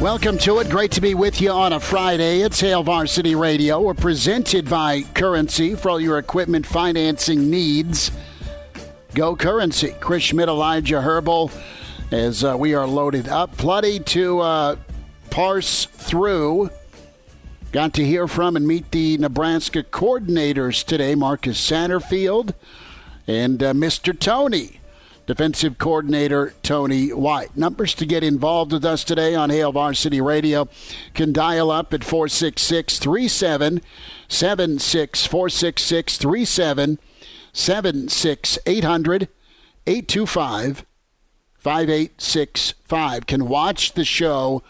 Welcome to it. Great to be with you on a Friday. It's Hail Varsity Radio. We're presented by Currency for all your equipment financing needs. Go Currency. Chris Schmitz, Elijah Herbal, as uh, we are loaded up. Plenty to uh, parse through. Got to hear from and meet the Nebraska coordinators today Marcus Satterfield and uh, Mr. Tony defensive coordinator Tony White. Numbers to get involved with us today on Hail Varsity Radio can dial up at 466 37 76 466 37 76 800 825 5865. Can watch the show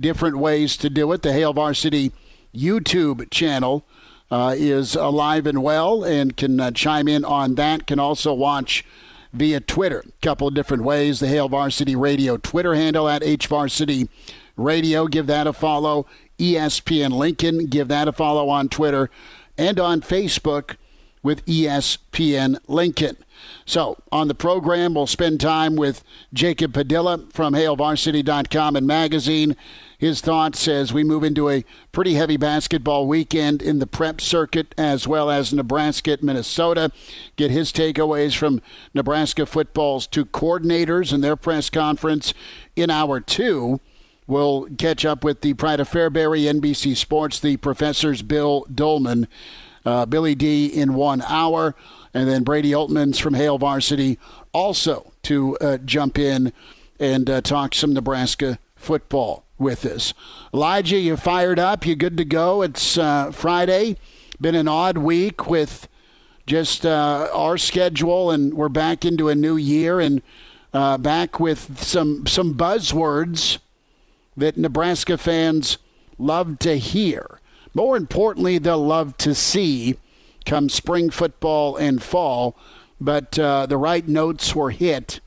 different ways to do it. The Hail Varsity YouTube channel. Uh, is alive and well and can uh, chime in on that. Can also watch via Twitter. A couple of different ways. The Hail Varsity Radio Twitter handle at HVarsity Radio. Give that a follow. ESPN Lincoln. Give that a follow on Twitter and on Facebook with ESPN Lincoln. So, on the program, we'll spend time with Jacob Padilla from HailVarsity.com and magazine. His thoughts as we move into a pretty heavy basketball weekend in the prep circuit, as well as Nebraska at Minnesota. Get his takeaways from Nebraska football's two coordinators and their press conference in hour two. We'll catch up with the Pride of Fairbury, NBC Sports, the professors Bill Dolman, uh, Billy D in one hour and then Brady Oltmans from Hail Varsity also to uh, jump in and uh, talk some Nebraska football with us. Elijah, you fired up? You good to go? It's uh, Friday. Been an odd week with just uh, our schedule, and we're back into a new year and uh, back with some some buzzwords that Nebraska fans love to hear. More importantly, they'll love to see come spring football and fall. But uh, the right notes were hit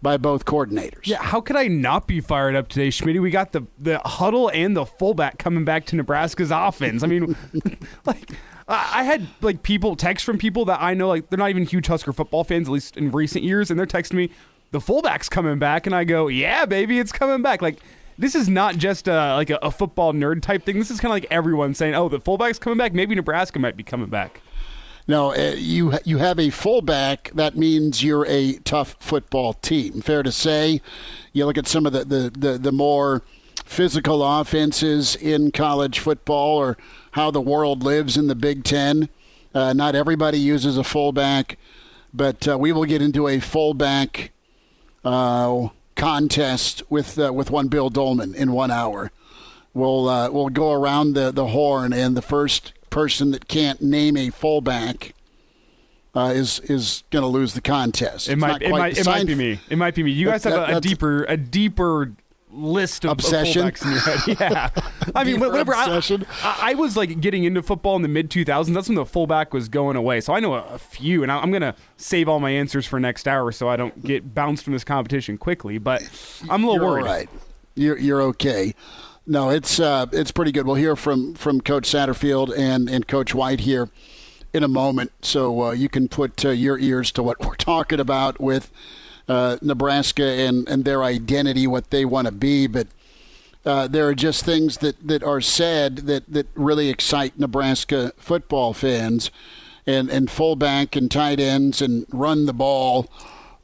by both coordinators. Yeah, how could I not be fired up today, Schmitz? We got the the huddle and the fullback coming back to Nebraska's offense. I mean, like I had like people text from people that I know like they're not even huge Husker football fans, at least in recent years, and they're texting me, the fullback's coming back, and I go, yeah, baby, it's coming back. Like this is not just a, like a, a football nerd type thing. This is kind of like everyone saying, oh, the fullback's coming back. Maybe Nebraska might be coming back. No, uh, you you have a fullback. That means you're a tough football team. Fair to say. You look at some of the the, the, the more physical offenses in college football, or how the world lives in the Big Ten. Uh, not everybody uses a fullback, but uh, we will get into a fullback uh, contest with uh, with one Bill Dolman in one hour. We'll uh, we'll go around the, the horn, and the first person that can't name a fullback uh, is is going to lose the contest. It might it might, it might be me. It might be me. You guys that, have a, a deeper a deeper list of, obsession. Of in your head. Yeah, I mean, whenever I, I, was like getting into football in the mid 2000s, that's when the fullback was going away. So I know a, few, and I, am gonna save all my answers for next hour so I don't get bounced from this competition quickly. But I'm a little you're worried. Right, you're you're okay. No, it's uh, it's pretty good. We'll hear from from Coach Satterfield and and Coach White here in a moment, so uh, you can put uh, your ears to what we're talking about with uh, Nebraska and and their identity, what they want to be. But uh, there are just things that that are said that that really excite Nebraska football fans, and and fullback and tight ends and run the ball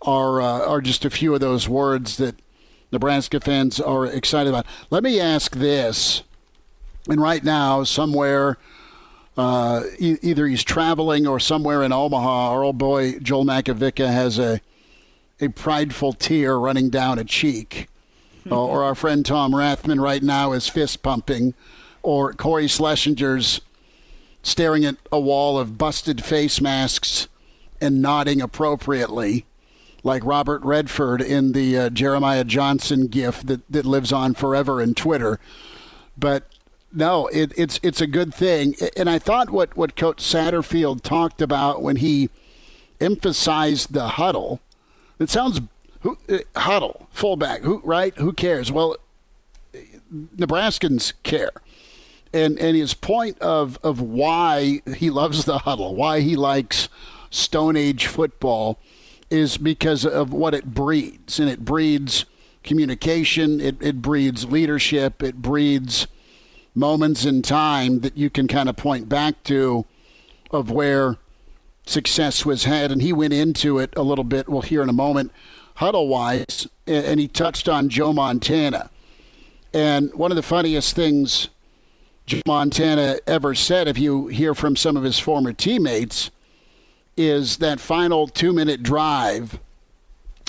are uh, are just a few of those words that Nebraska fans are excited about. Let me ask this. And right now, somewhere, uh, e- either he's traveling or somewhere in Omaha, our old boy Joel Makovicka has a, a prideful tear running down a cheek. uh, or our friend Tom Rathman right now is fist pumping. or Cory Schlesinger's staring at a wall of busted face masks and nodding appropriately, like Robert Redford in the uh, Jeremiah Johnson gif that, that lives on forever in Twitter. But no, it, it's it's a good thing. And I thought what, what Coach Satterfield talked about when he emphasized the huddle, it sounds who, uh, huddle, fullback, who right? Who cares? Well, Nebraskans care and and his point of of why he loves the huddle, why he likes Stone Age football, is because of what it breeds, and it breeds communication, it it breeds leadership, it breeds moments in time that you can kind of point back to of where success was had, and he went into it a little bit. We'll hear in a moment, huddle wise, and he touched on Joe Montana. And one of the funniest things Joe Montana ever said, if you hear from some of his former teammates, is that final two minute drive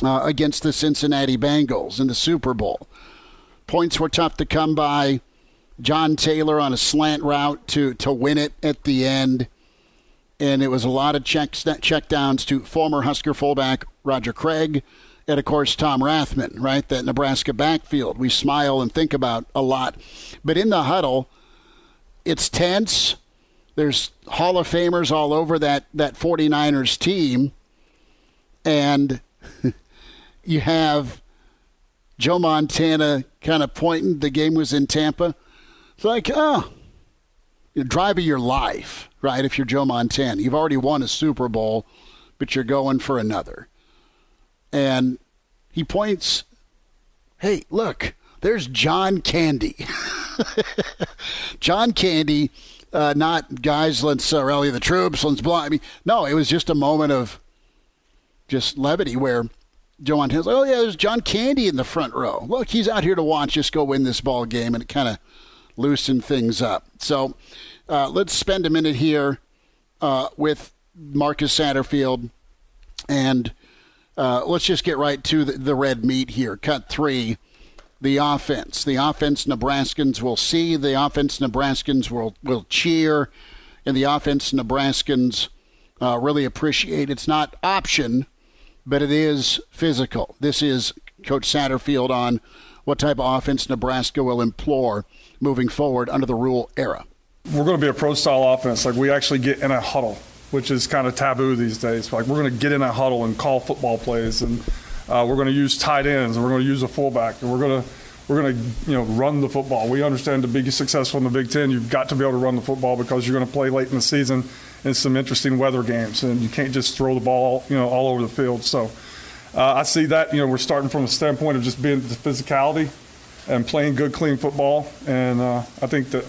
uh, against the Cincinnati Bengals in the Super Bowl. Points were tough to come by. John Taylor on a slant route to, to win it at the end. And it was a lot of checks, check downs to former Husker fullback Roger Craig and, of course, Tom Rathman, right? That Nebraska backfield we smile and think about a lot. But in the huddle, it's tense. There's Hall of Famers all over that, that 49ers team. And you have Joe Montana kind of pointing. The game was in Tampa. It's like, oh, drive of your life, right? If you're Joe Montana, you've already won a Super Bowl, but you're going for another. And he points, hey, look, there's John Candy. John Candy, uh, not guys, let's uh, rally the troops, let's blow. I mean, no, it was just a moment of just levity where Joe Montana's like, oh, yeah, there's John Candy in the front row. Look, he's out here to watch us go win this ball game, and it kind of loosened things up. So uh, let's spend a minute here uh, with Marcus Satterfield, and uh, let's just get right to the, the red meat here. Cut three the offense. The offense Nebraskans will see, the offense Nebraskans will, will cheer, and the offense Nebraskans uh, really appreciate. It's not option, but it is physical. This is Coach Satterfield on what type of offense Nebraska will implore moving forward under the Rhule era. We're going to be a pro style offense. Like we actually get in a huddle, which is kind of taboo these days. Like we're going to get in a huddle and call football plays and uh, we're going to use tight ends, and we're going to use a fullback, and we're going to we're going to you know run the football. We understand to be successful in the Big Ten, you've got to be able to run the football because you're going to play late in the season in some interesting weather games, and you can't just throw the ball you know all over the field. So uh, I see that you know we're starting from the standpoint of just being the physicality and playing good, clean football, and uh, I think that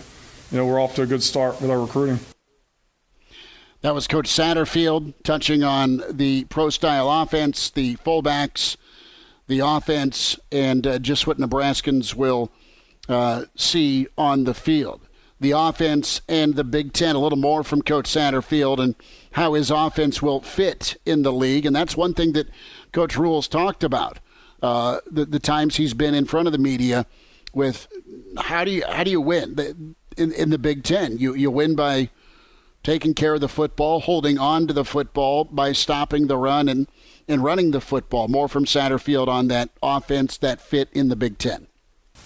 you know we're off to a good start with our recruiting. That was Coach Satterfield touching on the pro style offense, the fullbacks, the offense, and uh, just what Nebraskans will uh, see on the field. The offense and the Big Ten, a little more from Coach Satterfield and how his offense will fit in the league. And that's one thing that Coach Rhule's talked about uh, the, the times he's been in front of the media with how do you how do you win in, in the Big Ten? You you win by taking care of the football, holding on to the football by stopping the run and, and running the football. More from Satterfield on that offense that fit in the Big Ten.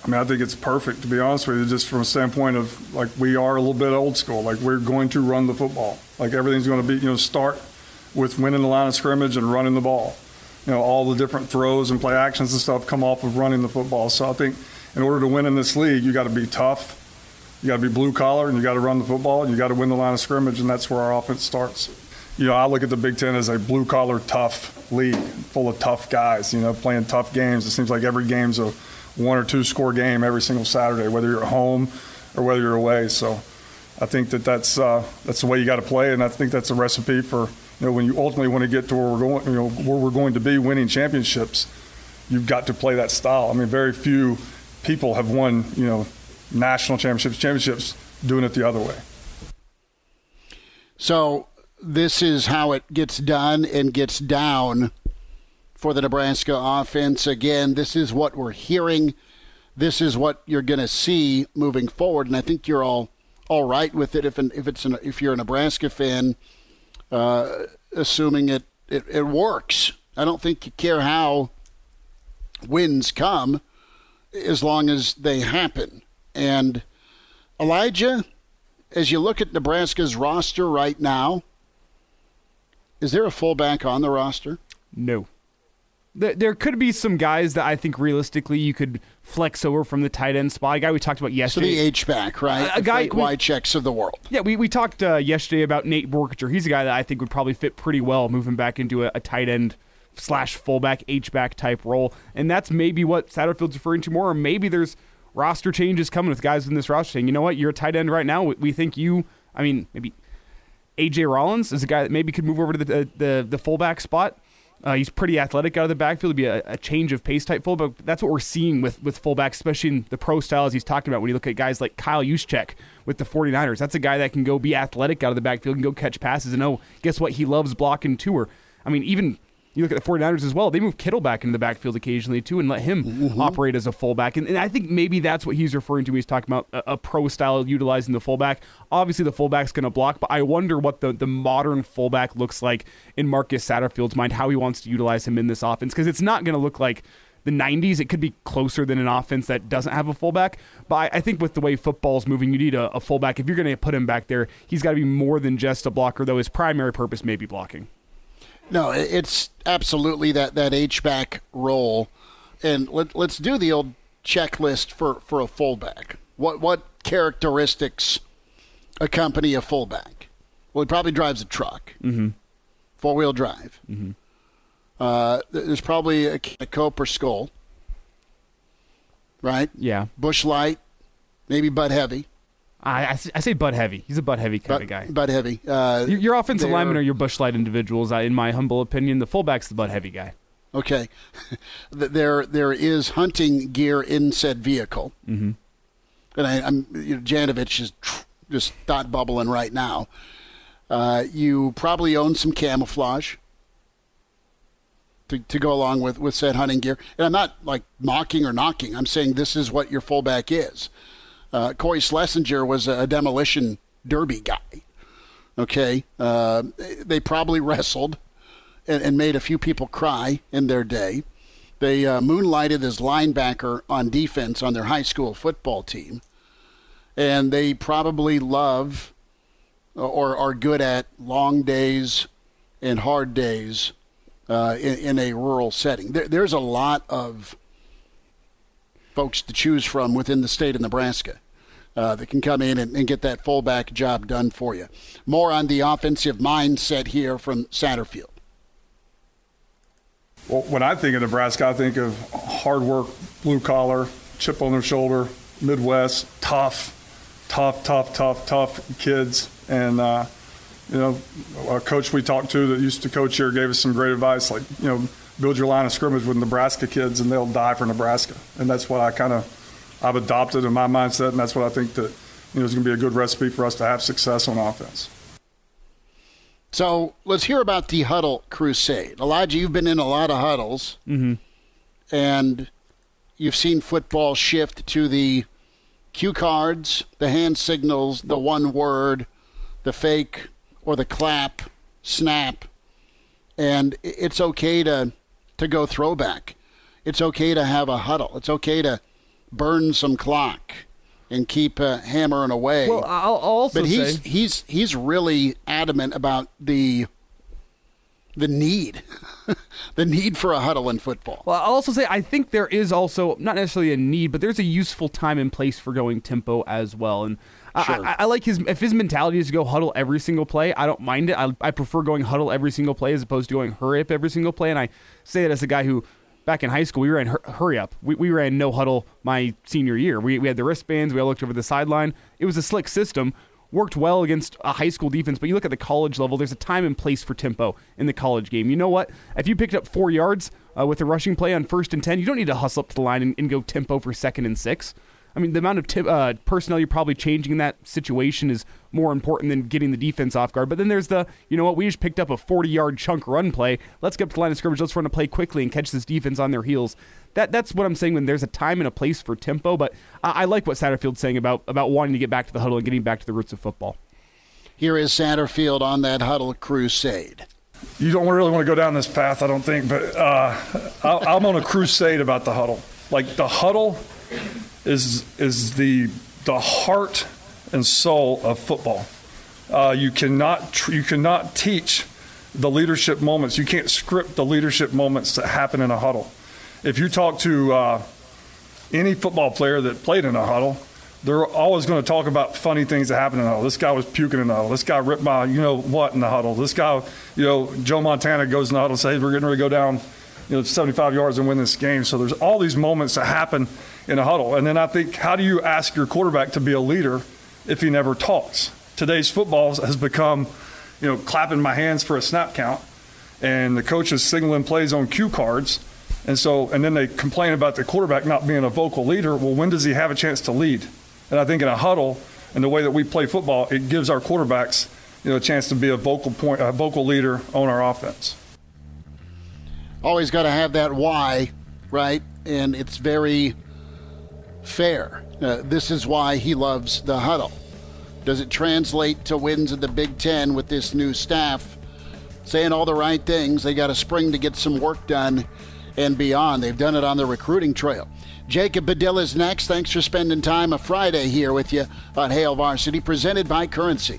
I mean, I think it's perfect to be honest with you, just from a standpoint of like we are a little bit old school. Like we're going to run the football. Like everything's going to be, you know, start with winning the line of scrimmage and running the ball. You know, all the different throws and play actions and stuff come off of running the football. So I think in order to win in this league, you got to be tough you got to be blue collar and you got to run the football and you got to win the line of scrimmage, and that's where our offense starts. You know, I look at the Big Ten as a blue collar, tough league, full of tough guys. You know, playing tough games. It seems like every game's a one or two score game every single Saturday, whether you're at home or whether you're away. So, I think that that's uh, that's the way you got to play, and I think that's a recipe for you know when you ultimately want to get to where we're going, you know, where we're going to be, winning championships. You've got to play that style. I mean, very few people have won, you know, national championships, championships, doing it the other way. So this is how it gets done and gets down for the Nebraska offense. Again, this is what we're hearing this is what you're going to see moving forward. And I think you're all all right with it if an, if it's an, if you're a Nebraska fan, uh, assuming it, it it works. I don't think you care how wins come as long as they happen. And Elijah, as you look at Nebraska's roster right now, is there a fullback on the roster? No. There, there could be some guys that I think realistically you could flex over from the tight end spot. A guy we talked about So yesterday. the H back, right? A- a guy- White checks of the world. Yeah, we, we talked uh, yesterday about Nate Boerkircher. He's a guy that I think would probably fit pretty well moving back into a, a tight end slash fullback H back type role, and that's maybe what Satterfield's referring to more. Or maybe there's roster changes coming with guys in this roster saying, you know what, you're a tight end right now. We, think you. I mean, maybe AJ Rollins is a guy that maybe could move over to the the, the fullback spot. Uh, he's pretty athletic out of the backfield. It'd be a, a change of pace type fullback. That's what we're seeing with with fullbacks, especially in the pro styles he's talking about. When you look at guys like Kyle Juszczyk with the 49ers, that's a guy that can go be athletic out of the backfield and go catch passes. And oh, guess what? He loves blocking too. Or I mean, even you look at the 49ers as well. They move Kittle back into the backfield occasionally too and let him operate as a fullback. And, and I think maybe that's what he's referring to when he's talking about a, a pro style utilizing the fullback. Obviously, the fullback's going to block, but I wonder what the, the modern fullback looks like in Marcus Satterfield's mind, how he wants to utilize him in this offense. Because it's not going to look like the 90s. It could be closer than an offense that doesn't have a fullback. But I, I think with the way football's moving, you need a, a fullback. If you're going to put him back there, he's got to be more than just a blocker, though his primary purpose may be blocking. No, it's absolutely that that H back role, and let, let's do the old checklist for for a fullback. What what characteristics accompany a fullback? Well, he probably drives a truck, mm-hmm. four wheel drive. Mm-hmm. Uh, there's probably a, a cope or Skoal, right? Yeah. Busch light, maybe Busch heavy, I, I, say Busch Heavy. He's a Busch Heavy kind of guy. Busch heavy. Uh, Your, your offensive linemen are your Busch light individuals, in my humble opinion. The fullback's the Busch Heavy guy. Okay, there there is hunting gear in said vehicle, mm-hmm. and I, I'm you know, Janovich is just thought bubbling right now. Uh, you probably own some camouflage to, to go along with with said hunting gear, and I'm not like mocking or knocking. I'm saying this is what your fullback is. Uh, Cory Schlesinger was a demolition derby guy. Okay, uh, they probably wrestled and, and made a few people cry in their day. They uh, moonlighted as linebacker on defense on their high school football team, and they probably love or are good at long days and hard days uh, in, in a rural setting. There, there's a lot of folks to choose from within the state of Nebraska uh, that can come in and, and get that fullback job done for you. More on the offensive mindset here from Satterfield. Well, when I think of Nebraska, I think of hard work, blue collar, chip on their shoulder, Midwest, tough, tough, tough, tough, tough kids. And, uh, you know, a coach we talked to that used to coach here gave us some great advice like, you know, build your line of scrimmage with Nebraska kids and they'll die for Nebraska. And that's what I kind of, I've adopted in my mindset. And that's what I think that, you know, is going to be a good recipe for us to have success on offense. So let's hear about the huddle crusade. Elijah, you've been in a lot of huddles, mm-hmm. and you've seen football shift to the cue cards, the hand signals, the one word, the fake or the clap, snap, and it's okay to to go throwback. It's okay to have a huddle. It's okay to burn some clock and keep uh, hammering away. Well, I'll, also But he's say he's he's really adamant about the the need, the need for a huddle in football. Well, I'll also say I think there is also not necessarily a need, but there's a useful time and place for going tempo as well. And I- Sure. I, I like his if his mentality is to go huddle every single play. I don't mind it. I, I prefer going huddle every single play as opposed to going hurry up every single play. And I say that as a guy who. Back in high school, we ran hur- hurry up. We, we ran no huddle my senior year. We, we had the wristbands. We all looked over the sideline. It was a slick system worked well against a high school defense, but you look at the college level, there's a time and place for tempo in the college game. You know what? If you picked up four yards uh, with a rushing play on first and 10, you don't need to hustle up to the line and, and go tempo for second and six. I mean, the amount of tip, uh, personnel you're probably changing in that situation is more important than getting the defense off guard. But then there's the, you know what, we just picked up a 40 yard chunk run play. Let's get up to the line of scrimmage. Let's run a play quickly and catch this defense on their heels. That that's what I'm saying when there's a time and a place for tempo. But I, I like what Satterfield's saying about about wanting to get back to the huddle and getting back to the roots of football. Here is Satterfield on that huddle crusade. You don't really want to go down this path, I don't think, but uh, I'm on a crusade about the huddle. Like the huddle is is the the heart and soul of football. Uh, you cannot tr- you cannot teach the leadership moments. You can't script the leadership moments that happen in a huddle. If you talk to uh, any football player that played in a huddle, they're always going to talk about funny things that happen in the huddle. This guy was puking in the huddle. This guy ripped my, you know what, in the huddle. This guy, you know, Joe Montana goes in the huddle and says, we're getting ready to go down, you know, 75 yards and win this game. So there's all these moments that happen in a huddle. And then I think, how do you ask your quarterback to be a leader if he never talks? Today's football has become, you know, clapping my hands for a snap count, and the coach is signaling plays on cue cards. And so, and then they complain about the quarterback not being a vocal leader. Well, when does he have a chance to lead? And I think in a huddle and the way that we play football, it gives our quarterbacks you know, a chance to be a vocal point, a vocal leader on our offense. Always got to have that why, right? And it's very fair. Uh, this is why he loves the huddle. Does it translate to wins in the Big Ten with this new staff saying all the right things? They got a spring to get some work done and beyond. They've done it on the recruiting trail. Jacob Padilla is next. Thanks for spending time a Friday here with you on Hail Varsity, presented by Currency.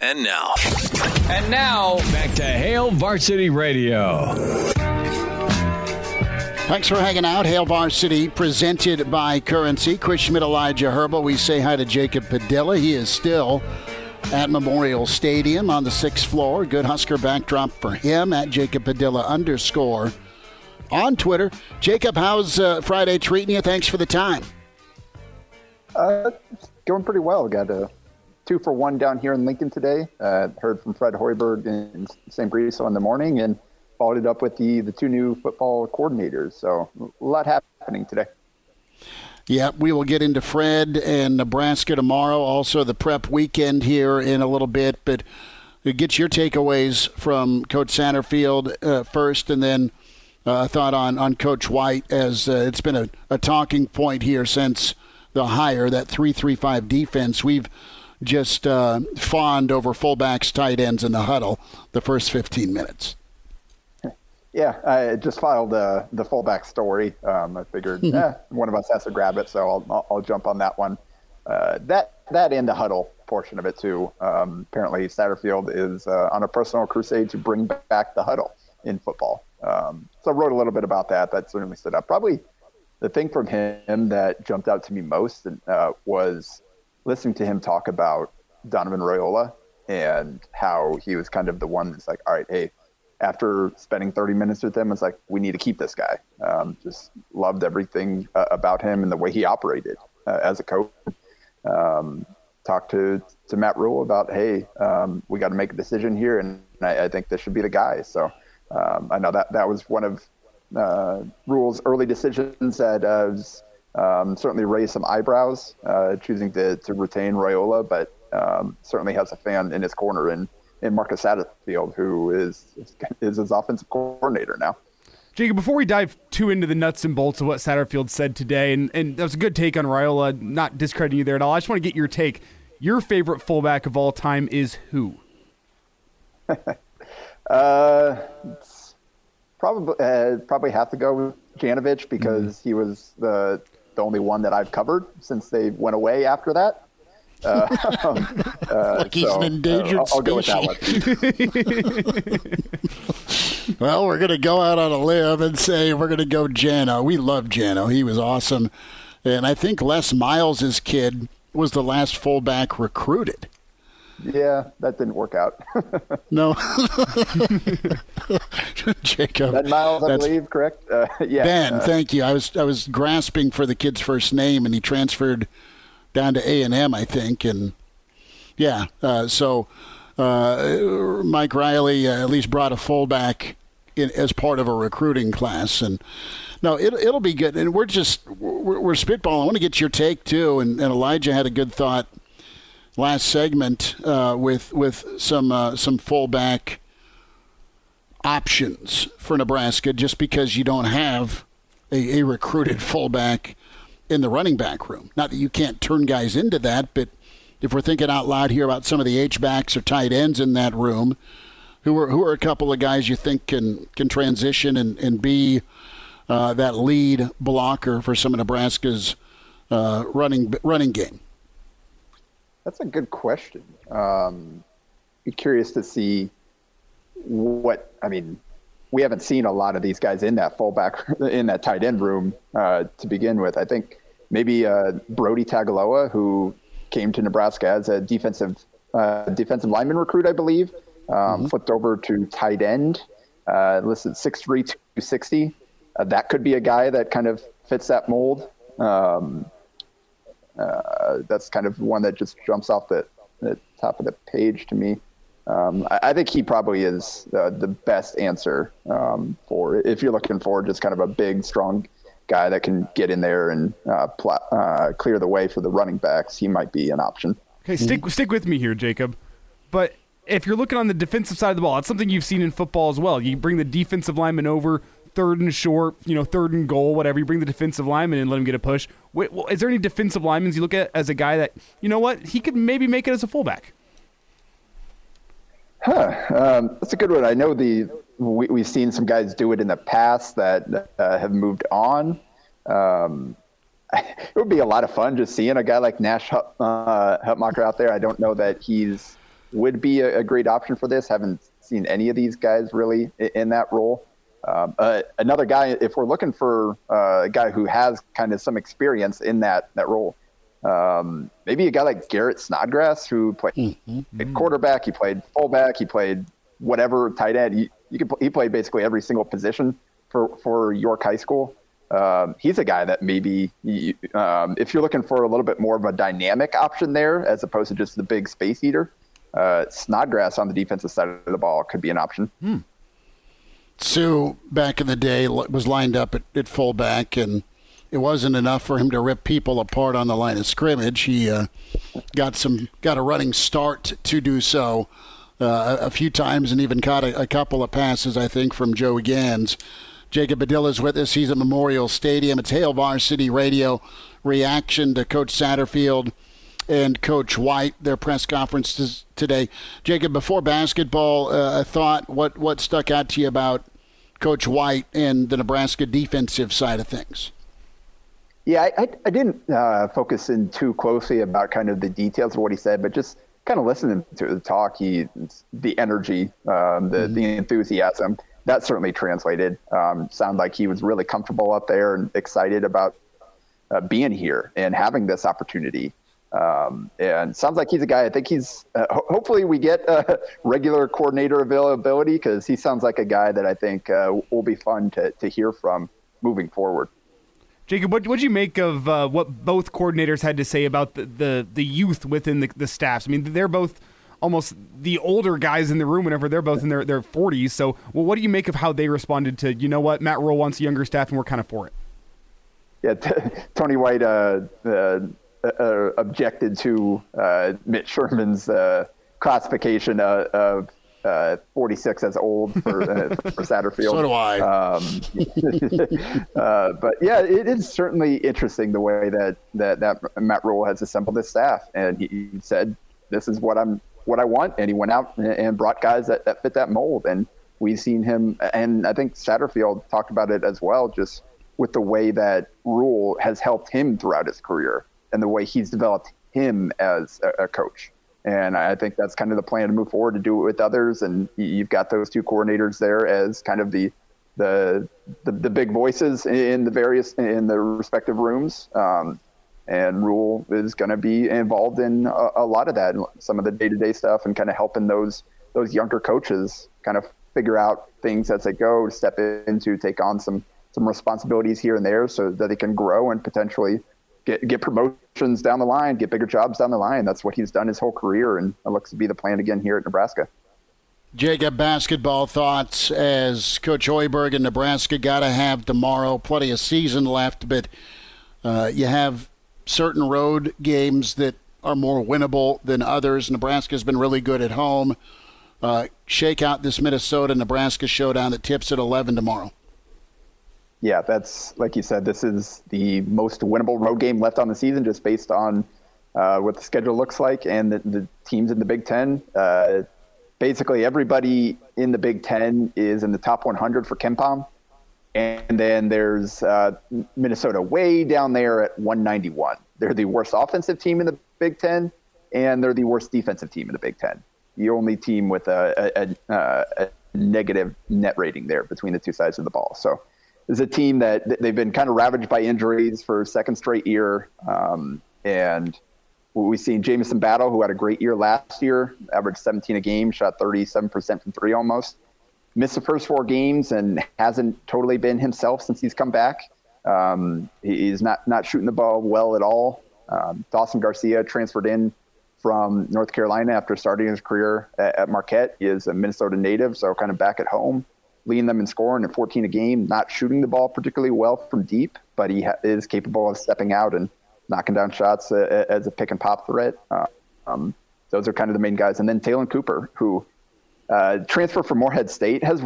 And now. And now, back to Hail Varsity Radio. Thanks for hanging out. Hail Varsity, presented by Currency. Chris Schmitz, Elijah Herbal. We say hi to Jacob Padilla. He is still at Memorial Stadium on the sixth floor. Good Husker backdrop for him at Jacob Padilla underscore on Twitter. Jacob, how's uh, Friday treating you? Thanks for the time. Uh, going pretty well. Got a two for one down here in Lincoln today. Uh, heard from Fred Hoiberg and St. Briso in the morning, and followed it up with the the two new football coordinators. So a lot happening today. Yeah, we will get into Fred and Nebraska tomorrow. Also, the prep weekend here in a little bit. But get your takeaways from Coach Satterfield uh, first, and then uh, thought on, on Coach White, as uh, it's been a, a talking point here since the hire, that 3 3 5 defense. We've just uh, fawned over fullbacks, tight ends in the huddle the first 15 minutes. Yeah, I just filed uh, the fullback story. Um, I figured eh, one of us has to grab it, so I'll, I'll jump on that one. Uh, that that and the huddle portion of it too. Um, apparently, Satterfield is uh, on a personal crusade to bring back the huddle in football. Um, so I wrote a little bit about that. That certainly stood up. Probably the thing from him that jumped out to me most uh, was listening to him talk about Donovan Raiola and how he was kind of the one that's like, all right, hey, after spending 30 minutes with him, it's like, we need to keep this guy. Um, just loved everything uh, about him and the way he operated uh, as a coach. Um, talked to, to Matt Rhule about, hey, um, we got to make a decision here, and I, I, think this should be the guy. So um, I know that that was one of uh, Rhule's early decisions that uh, was um, certainly raised some eyebrows, uh, choosing to, to retain Raiola, but um, certainly has a fan in his corner in, in Marcus Satterfield, who is, is his offensive coordinator now. Jacob, before we dive too into the nuts and bolts of what Satterfield said today, and, and that was a good take on Raiola, not discrediting you there at all. I just want to get your take. Your favorite fullback of all time is who? uh, probably uh, probably have to go with Janovich because mm-hmm. he was the the only one that I've covered since they went away after that. Uh, um, uh, like he's so, an endangered uh, I'll, I'll go with that one. well, we're going to go out on a limb and say we're going to go Jano. We love Jano. He was awesome And I think Les Miles' kid was the last fullback recruited. Yeah, that didn't work out. no. Jacob. Ben Miles, I believe, correct? Uh, yeah. Ben, uh, thank you. I was I was grasping for the kid's first name, and he transferred down to A and M, I think, and yeah. Uh, so uh, Mike Riley uh, at least brought a fullback in, as part of a recruiting class, and no, it, it'll be good. And we're just we're, we're spitballing. I want to get your take too. And, and Elijah had a good thought last segment uh, with with some uh, some fullback options for Nebraska, just because you don't have a, a recruited fullback in the running back room. Not that you can't turn guys into that, but if we're thinking out loud here about some of the H backs or tight ends in that room, who are who are a couple of guys you think can can transition and and be uh, that lead blocker for some of Nebraska's uh, running running game? That's a good question. Um, be curious to see what I mean. We haven't seen a lot of these guys in that fullback in that tight end room uh, to begin with. I think maybe uh, Brody Tagaloa, who came to Nebraska as a defensive uh, defensive lineman recruit, I believe, um, mm-hmm. flipped over to tight end, uh, listed 6'3", 260. Uh, that could be a guy that kind of fits that mold. Um, uh, that's kind of one that just jumps off the, the top of the page to me. Um, I, I, think he probably is uh, the best answer um, for if you're looking for just kind of a big, strong guy that can get in there and uh, pl- uh, clear the way for the running backs. He might be an option. Okay, stick mm-hmm. stick with me here, Jacob. But if you're looking on the defensive side of the ball, it's something you've seen in football as well. You bring the defensive lineman over third and short, you know, third and goal, whatever. You bring the defensive lineman and let him get a push. Wait, well, is there any defensive linemen you look at as a guy that you know what he could maybe make it as a fullback? Huh. Um, that's a good one. I know the we, have seen some guys do it in the past that uh, have moved on. Um, it would be a lot of fun just seeing a guy like Nash uh, Hutmacher out there. I don't know that he's would be a, a, great option for this. Haven't seen any of these guys really in that role. Um, uh, another guy, if we're looking for uh, a guy who has kind of some experience in that that role, um, maybe a guy like Garrett Snodgrass, who played mm-hmm. quarterback, he played fullback, he played whatever tight end. He, you could, he played basically every single position for for York High School. Um, he's a guy that maybe um, if you're looking for a little bit more of a dynamic option there, as opposed to just the big space eater, uh, Snodgrass on the defensive side of the ball could be an option. Hmm. Suh back in the day was lined up at, at fullback, and it wasn't enough for him to rip people apart on the line of scrimmage. He uh, got some got a running start to do so uh, a few times, and even caught a, a, couple of passes, I think, from Joe Ganz. Jacob Padilla is with us. He's at Memorial Stadium. It's Hail Varsity Radio reaction to Coach Satterfield and Coach White, their press conferences today. Jacob, before basketball, uh, a thought, what, what stuck out to you about Coach White and the Nebraska defensive side of things? Yeah, I, I, I didn't uh, focus in too closely about kind of the details of what he said, but just kind of listening to the talk, he the energy, um, the mm-hmm. the enthusiasm that certainly translated. Um, sound like he was really comfortable up there and excited about uh, being here and having this opportunity. Um, and sounds like he's a guy. I think he's. Uh, ho- hopefully, we get uh, regular coordinator availability because he sounds like a guy that I think uh, will be fun to to hear from moving forward. Jacob, what would you make of uh, what both coordinators had to say about the the, the youth within the, the staffs? I mean, they're both almost the older guys in the room whenever they're both in their, their 40s. So, well, what do you make of how they responded to, you know what, Matt Rhule wants a younger staff and we're kind of for it? Yeah, t- Tony White uh, uh, uh, objected to uh, Mitch Sherman's uh, classification of uh, 46 as old for, uh, for Satterfield. so do I. Um, uh, but yeah, it is certainly interesting the way that, that, that Matt Rhule has assembled his staff. And he, he, said, this is what I'm, what I want. And he went out and brought guys that, that fit that mold. And we've seen him, and I think Satterfield talked about it as well, just with the way that Rule has helped him throughout his career and the way he's developed him as a, a coach. And I think that's kind of the plan to move forward to do it with others. And you've got those two coordinators there as kind of the the, the, the big voices in the various in the respective rooms. Um, and Rhule is going to be involved in a, a, lot of that, some of the day to day stuff, and kind of helping those those younger coaches kind of figure out things as they go, step into, take on some some responsibilities here and there, so that they can grow and potentially get get promotions down the line, get bigger jobs down the line. That's what he's done his whole career, and it looks to be the plan again here at Nebraska. Jacob, basketball thoughts as Coach Hoiberg in Nebraska got to have tomorrow. Plenty of season left, but uh, you have certain road games that are more winnable than others. Nebraska's been really good at home. Uh, shake out this Minnesota Nebraska showdown that tips at 11 tomorrow. Yeah, that's like you said. This is the most winnable road game left on the season, just based on uh, what the schedule looks like and the, the teams in the Big Ten. Uh, basically, everybody in the Big Ten is in the top 100 for KenPom, and then there's uh, Minnesota way down there at 191. They're the worst offensive team in the Big Ten, and they're the worst defensive team in the Big Ten. The only team with a, a, a, a negative net rating there between the two sides of the ball. So is a team that they've been kind of ravaged by injuries for second straight year. Um, and we've seen Jamison Battle, who had a great year last year, averaged 17 a game, shot 37% from three almost. Missed the first four games and hasn't totally been himself since he's come back. Um, he's not, not shooting the ball well at all. Um, Dawson Garcia transferred in from North Carolina after starting his career at, at Marquette. He is a Minnesota native, so kind of back at home leading them in scoring at 14 a game, not shooting the ball particularly well from deep, but he ha- is capable of stepping out and knocking down shots uh, as a pick and pop threat. Uh, um, those are kind of the main guys. And then Ta'Lon Cooper, who uh, transferred from Morehead State, has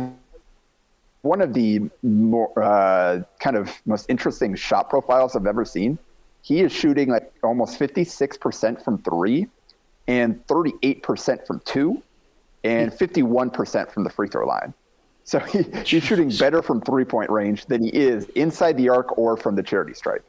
one of the more uh, kind of most interesting shot profiles I've ever seen. He is shooting like almost 56% from three and 38% from two and 51% from the free throw line. So he, he's shooting better from three point range than he is inside the arc or from the charity stripe.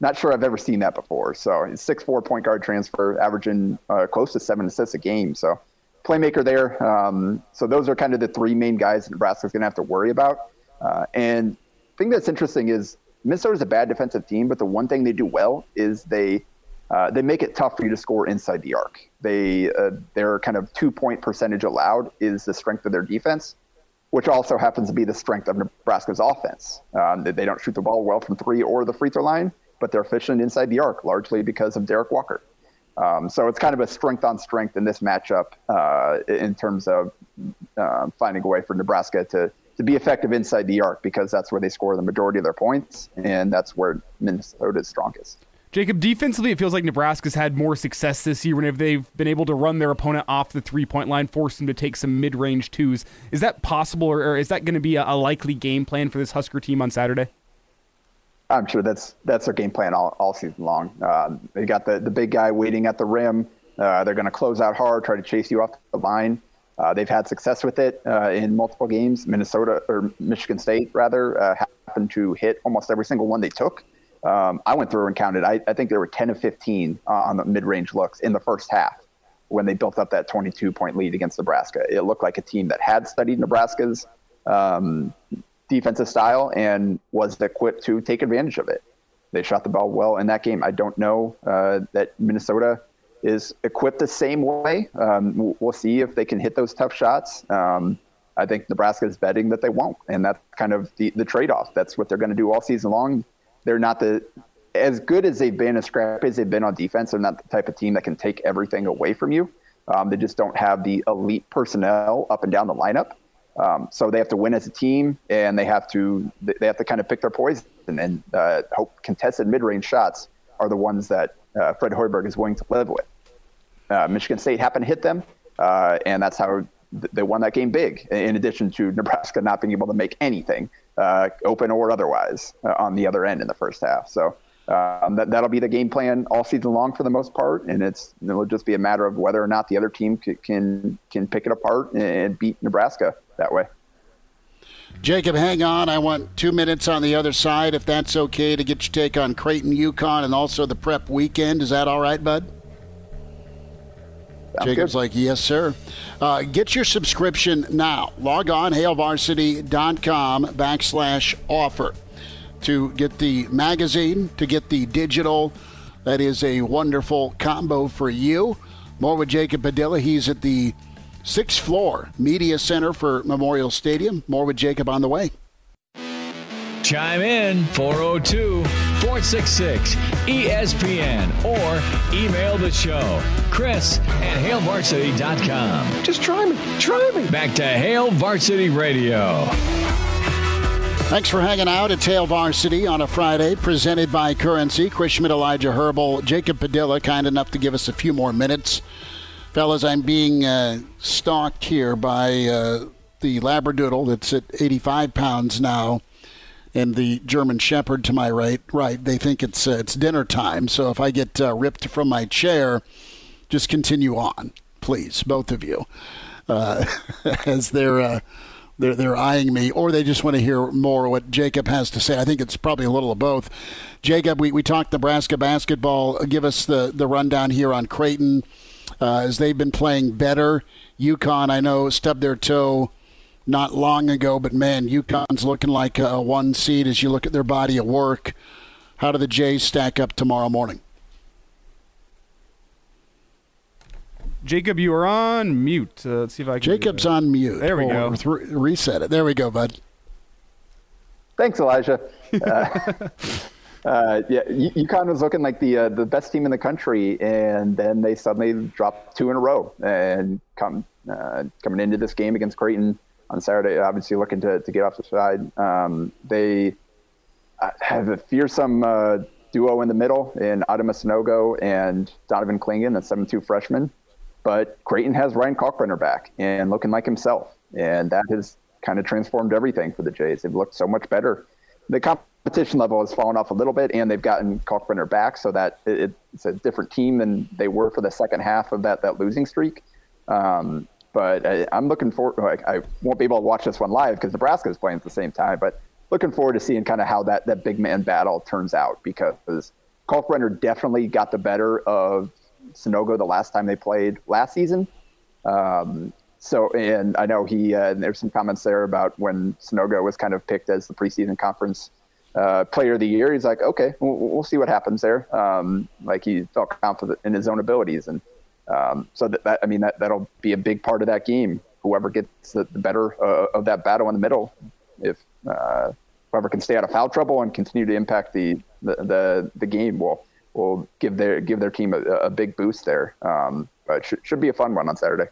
Not sure I've ever seen that before. So he's six four point guard transfer, averaging uh, close to seven assists a game. So playmaker there. Um, so those are kind of the three main guys Nebraska's going to have to worry about. Uh, and the thing that's interesting is Minnesota's a bad defensive team, but the one thing they do well is they uh, they make it tough for you to score inside the arc. They uh, their kind of two point percentage allowed is the strength of their defense which also happens to be the strength of Nebraska's offense. Um, they, don't shoot the ball well from three or the free throw line, but they're efficient inside the arc, largely because of Derek Walker. Um, so it's kind of a strength on strength in this matchup uh, in terms of uh, finding a way for Nebraska to to be effective inside the arc because that's where they score the majority of their points, and that's where Minnesota is strongest. Jacob, defensively, it feels like Nebraska's had more success this year whenever they've been able to run their opponent off the three point line, force them to take some mid range twos. Is that possible, or, or is that going to be a, a, likely game plan for this Husker team on Saturday? I'm sure that's that's their game plan all, all season long. Um, they got the, the big guy waiting at the rim. Uh, they're going to close out hard, try to chase you off the line. Uh, they've had success with it uh, in multiple games. Minnesota or Michigan State rather uh, happened to hit almost every single one they took. Um, I went through and counted. I, I, think there were 10 of 15 uh, on the mid-range looks in the first half when they built up that 22-point lead against Nebraska. It looked like a team that had studied Nebraska's um, defensive style and was equipped to take advantage of it. They shot the ball well in that game. I don't know uh, that Minnesota is equipped the same way. Um, we'll see if they can hit those tough shots. Um, I think Nebraska is betting that they won't, and that's kind of the, the trade-off. That's what they're going to do all season long they're not the as good as they've been, as scrappy as they've been on defense. They're not the type of team that can take everything away from you. Um, they just don't have the elite personnel up and down the lineup. Um, so they have to win as a team, and they have to they have to kind of pick their poison and uh, hope contested mid-range shots are the ones that uh, Fred Hoiberg is willing to live with. Uh, Michigan State happened to hit them, uh, and that's how they won that game big. In addition to Nebraska not being able to make anything uh, open or otherwise, uh, on the other end in the first half. So um, that that'll be the game plan all season long for the most part, and it's it'll just be a matter of whether or not the other team can can pick it apart and beat Nebraska that way. Jacob, hang on. I want two minutes on the other side, if that's okay, to get your take on Creighton, UConn, and also the prep weekend. Is that all right, bud? Jacob's good. like, yes, sir. Uh, get your subscription now. Log on, hailvarsity.com backslash offer to get the magazine, to get the digital. That is a wonderful combo for you. More with Jacob Padilla. He's at the sixth floor media center for Memorial Stadium. More with Jacob on the way. Chime in 402 466 ESPN or email the show. Chris at HailVarsity.com. Just try me. Try me. Back to Hail Varsity Radio. Thanks for hanging out at Hail Varsity on a Friday, presented by Currency. Chris Schmitz, Elijah Herbal, Jacob Padilla, kind enough to give us a few more minutes. Fellas, I'm being uh, stalked here by uh, the Labradoodle that's at 85 pounds now, and the German Shepherd to my right. Right, they think it's uh, it's dinner time, so if I get uh, ripped from my chair, just continue on, please, both of you, uh, as they're. Uh, they're, they're eyeing me, or they just want to hear more what Jacob has to say. I think it's probably a little of both. Jacob, we, we talked Nebraska basketball. Give us the, the rundown here on Creighton uh, as they've been playing better. UConn, I know, stubbed their toe not long ago, but man, UConn's looking like a one seed as you look at their body of work. How do the Jays stack up tomorrow morning? Jacob, you are on mute. Uh, let's see if I can. Jacob's on mute. There we We'll go. th- reset it. There we go, bud. Thanks, Elijah. Uh, uh, yeah, UConn was looking like the uh, the best team in the country, and then they suddenly dropped two in a row. And come uh, coming into this game against Creighton on Saturday, obviously looking to, to get off the side. Um, they uh, have a fearsome uh, duo in the middle in Adama Sanogo and Donovan Clingan, a 7-2 freshman. But Creighton has Ryan Kalkbrenner back and looking like himself, and that has kind of transformed everything for the Jays. They've looked so much better. The competition level has fallen off a little bit, and they've gotten Kalkbrenner back, so that it, it's a different team than they were for the second half of that that losing streak. Um, but I, I'm looking forward. Like, I won't be able to watch this one live because Nebraska is playing at the same time. But looking forward to seeing kind of how that that big man battle turns out because Kalkbrenner definitely got the better of Sanogo the last time they played last season. Um, so, and I know he, uh, there's some comments there about when Sanogo was kind of picked as the preseason conference uh, player of the year. He's like, okay, we'll, we'll see what happens there. Um, like he felt confident in his own abilities. And um, so that, that, I mean, that, that'll be a big part of that game. Whoever gets the, the better uh, of that battle in the middle, if uh, whoever can stay out of foul trouble and continue to impact the, the, the, the game will, will give their, give their team a, a big boost there. Um, but should, should be a fun one on Saturday.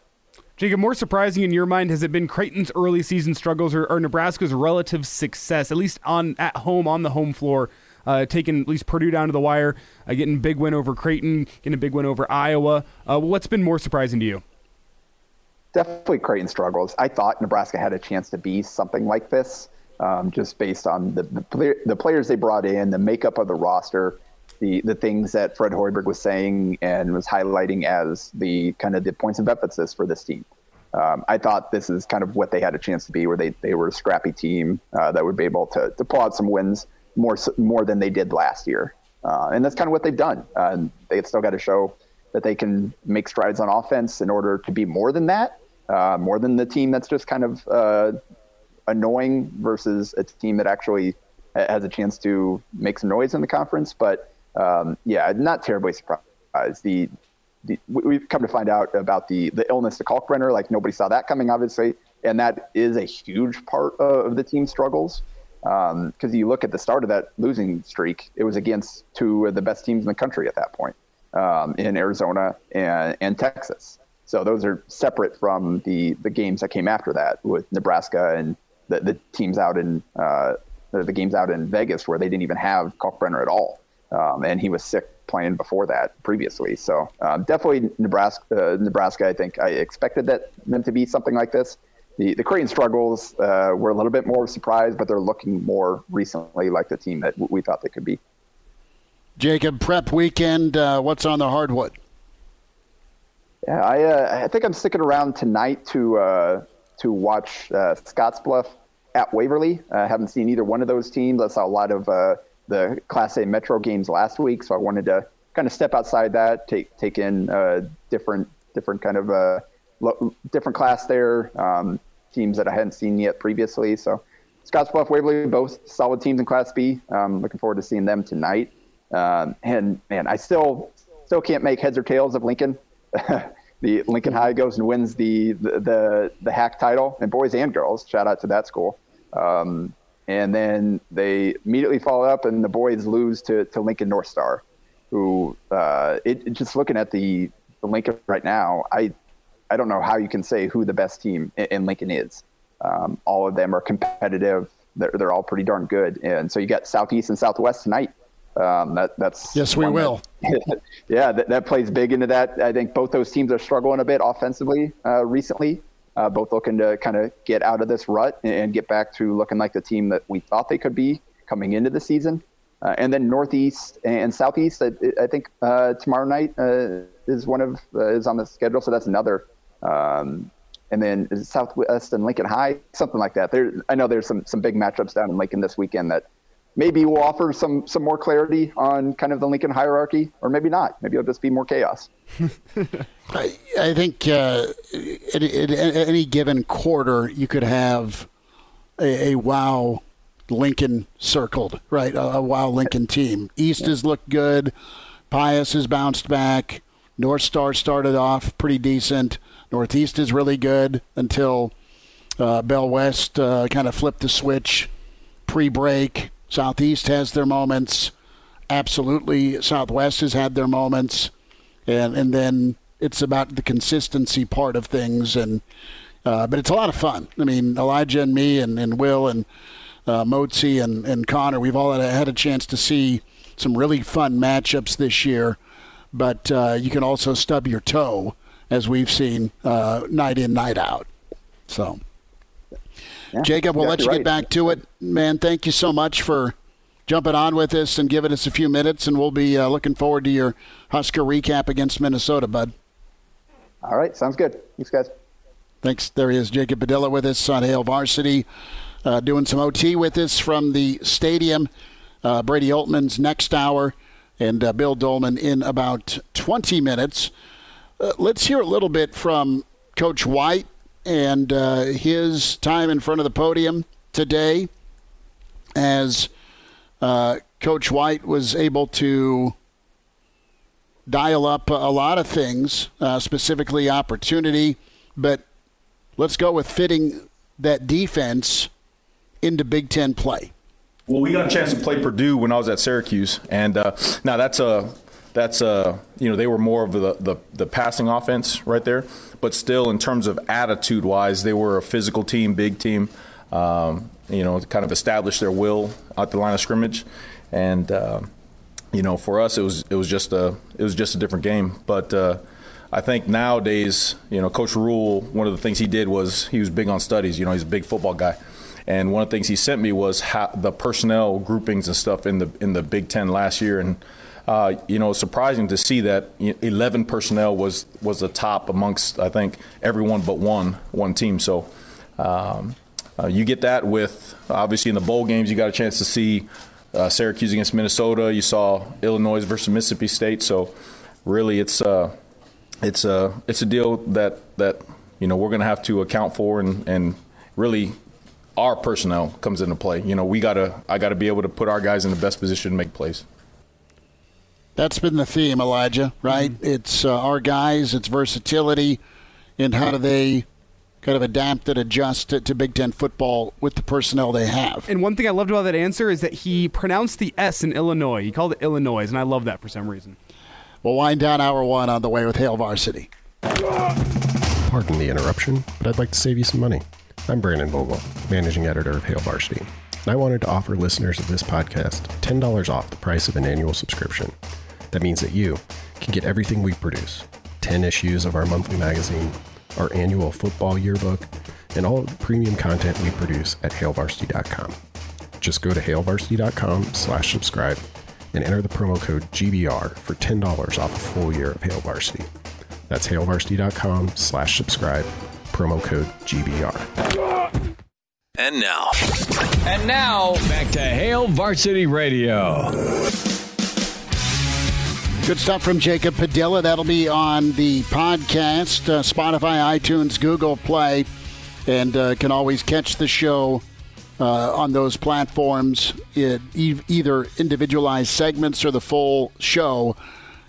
Jacob, more surprising in your mind has it been Creighton's early season struggles or, or Nebraska's relative success, at least on at home on the home floor, uh, taking at least Purdue down to the wire, uh, getting big win over Creighton, getting a big win over Iowa. Uh, what's been more surprising to you? Definitely Creighton struggles. I thought Nebraska had a chance to be something like this, um, just based on the the, the players they brought in, the makeup of the roster, the the things that Fred Hoiberg was saying and was highlighting as the kind of the points of emphasis for this team. Um, I thought this is kind of what they had a chance to be, where they, they were a scrappy team uh, that would be able to, to pull out some wins more more than they did last year, uh, and that's kind of what they've done. Uh, and they still got to show that they can make strides on offense in order to be more than that, uh, more than the team that's just kind of uh, annoying versus a team that actually has a chance to make some noise in the conference. But um, yeah, not terribly surprised. The the, we've come to find out about the the illness to Kalkbrenner. Like nobody saw that coming, obviously, and that is a huge part of the team's struggles. Because um, you look at the start of that losing streak, it was against two of the best teams in the country at that point, um, in Arizona and, and Texas. So those are separate from the the games that came after that with Nebraska and the, the teams out in uh, the, the games out in Vegas where they didn't even have Kalkbrenner at all, um, and he was sick playing before that previously. So um, definitely Nebraska. Uh, Nebraska, I think I expected that them to be something like this. The the Creighton struggles uh, were a little bit more surprised, but they're looking more recently like the team that we thought they could be. Jacob, prep weekend. Uh, what's on the hardwood? Yeah, I uh, I think I'm sticking around tonight to uh, to watch uh, Scottsbluff at Waverly. I haven't seen either one of those teams. I saw a lot of uh, the Class A Metro games last week, so I wanted to kind of step outside that, take take in uh, different different kind of uh, lo- different class there. Um, teams that I hadn't seen yet previously. So Scottsbluff, Waverly, both solid teams in Class B. Um, looking forward to seeing them tonight. Um, and man, I still still can't make heads or tails of Lincoln. the Lincoln High goes and wins the, the the the, HAC title, and boys and girls. Shout out to that school. Um, and then they immediately follow up, and the boys lose to, to Lincoln North Star, who uh, it, just looking at the, the Lincoln right now, I I don't know how you can say who the best team in, in Lincoln is. Um, all of them are competitive. They're, they're all pretty darn good. And so you got Southeast and Southwest tonight. Um, that, that's yes, we will. That, yeah, that, that plays big into that. I think both those teams are struggling a bit offensively uh, recently. Uh, both looking to kind of get out of this rut and get back to looking like the team that we thought they could be coming into the season. Uh, and then Northeast and Southeast, I, I think uh, tomorrow night uh, is one of uh, is on the schedule, so that's another um, and then Southwest and Lincoln High, something like that. There, I know there's some some big matchups down in Lincoln this weekend that maybe will offer some some more clarity on kind of the Lincoln hierarchy, or maybe not. Maybe it'll just be more chaos. I, I, think uh, any given quarter, you could have a, a wow Lincoln circled, right? A, a, wow Lincoln team. East has looked good. Pius has bounced back. North Star started off pretty decent. Northeast is really good until uh, Bell West uh, kind of flipped the switch pre-break. Southeast has their moments. Absolutely, Southwest has had their moments, and and then it's about the consistency part of things. And uh, but it's a lot of fun. I mean, Elijah and me and, and Will and uh, and, and Connor, we've all had a, had a chance to see some really fun matchups this year. But uh, you can also stub your toe as we've seen uh, night in, night out. So, yeah, Jacob, we'll let you right. get back to it. Man, thank you so much for jumping on with us and giving us a few minutes, and we'll be uh, looking forward to your Husker recap against Minnesota, bud. All right, sounds good. Thanks, guys. Thanks. There he is, Jacob Padilla with us on Hail Varsity, uh, doing some OT with us from the stadium. Uh, Brady Oltmans next hour, and uh, Bill Dolman in about 20 minutes. Uh, let's hear a little bit from Coach White and uh, his time in front of the podium today as uh, Coach White was able to dial up a lot of things, uh, specifically opportunity, but let's go with fitting that defense into Big Ten play. Well, we got a chance to play Purdue when I was at Syracuse, and uh, now that's a that's uh you know they were more of the, the, the passing offense right there, but still in terms of attitude wise, they were a physical team, big team. Um, you know, kind of established their will at the line of scrimmage, and uh, you know for us it was it was just a it was just a different game, but. Uh, I think nowadays, you know, Coach Rhule, one of the things he did was he was big on studies. You know, he's a big football guy. And one of the things he sent me was how, the personnel groupings and stuff in the in the Big Ten last year, and uh, you know, surprising to see that 11 personnel was was the top amongst I think everyone but one one team. So um, uh, you get that with obviously in the bowl games you got a chance to see uh, Syracuse against Minnesota. You saw Illinois versus Mississippi State. So really, it's uh, it's a it's a deal that that you know we're going to have to account for and and really our personnel comes into play. You know, we gotta I gotta be able to put our guys in the best position to make plays. That's been the theme, Elijah, right? Mm-hmm. It's uh, our guys, it's versatility, and how do they kind of adapt and adjust to, to, Big Ten football with the personnel they have. And one thing I loved about that answer is that he pronounced the S in Illinois. He called it Illinois, and I love that for some reason. We'll wind down hour one on the way with Hail Varsity. Pardon the interruption, but I'd like to save you some money. I'm Brandon Vogel, managing editor of Hail Varsity, and I wanted to offer listeners of this podcast $10 off the price of an annual subscription. That means that you can get everything we produce 10 issues of our monthly magazine, our annual football yearbook, and all the premium content we produce at hailvarsity.com. Just go to hailvarsity.com slash subscribe and enter the promo code GBR for $10 off a full year of Hail Varsity. That's hailvarsity.com slash subscribe, promo code GBR. And now. And now, back to Hail Varsity Radio. Good stuff from Jacob Padilla. That'll be on the podcast, uh, Spotify, iTunes, Google Play, and uh, can always catch the show uh, on those platforms, it, e- either individualized segments or the full show.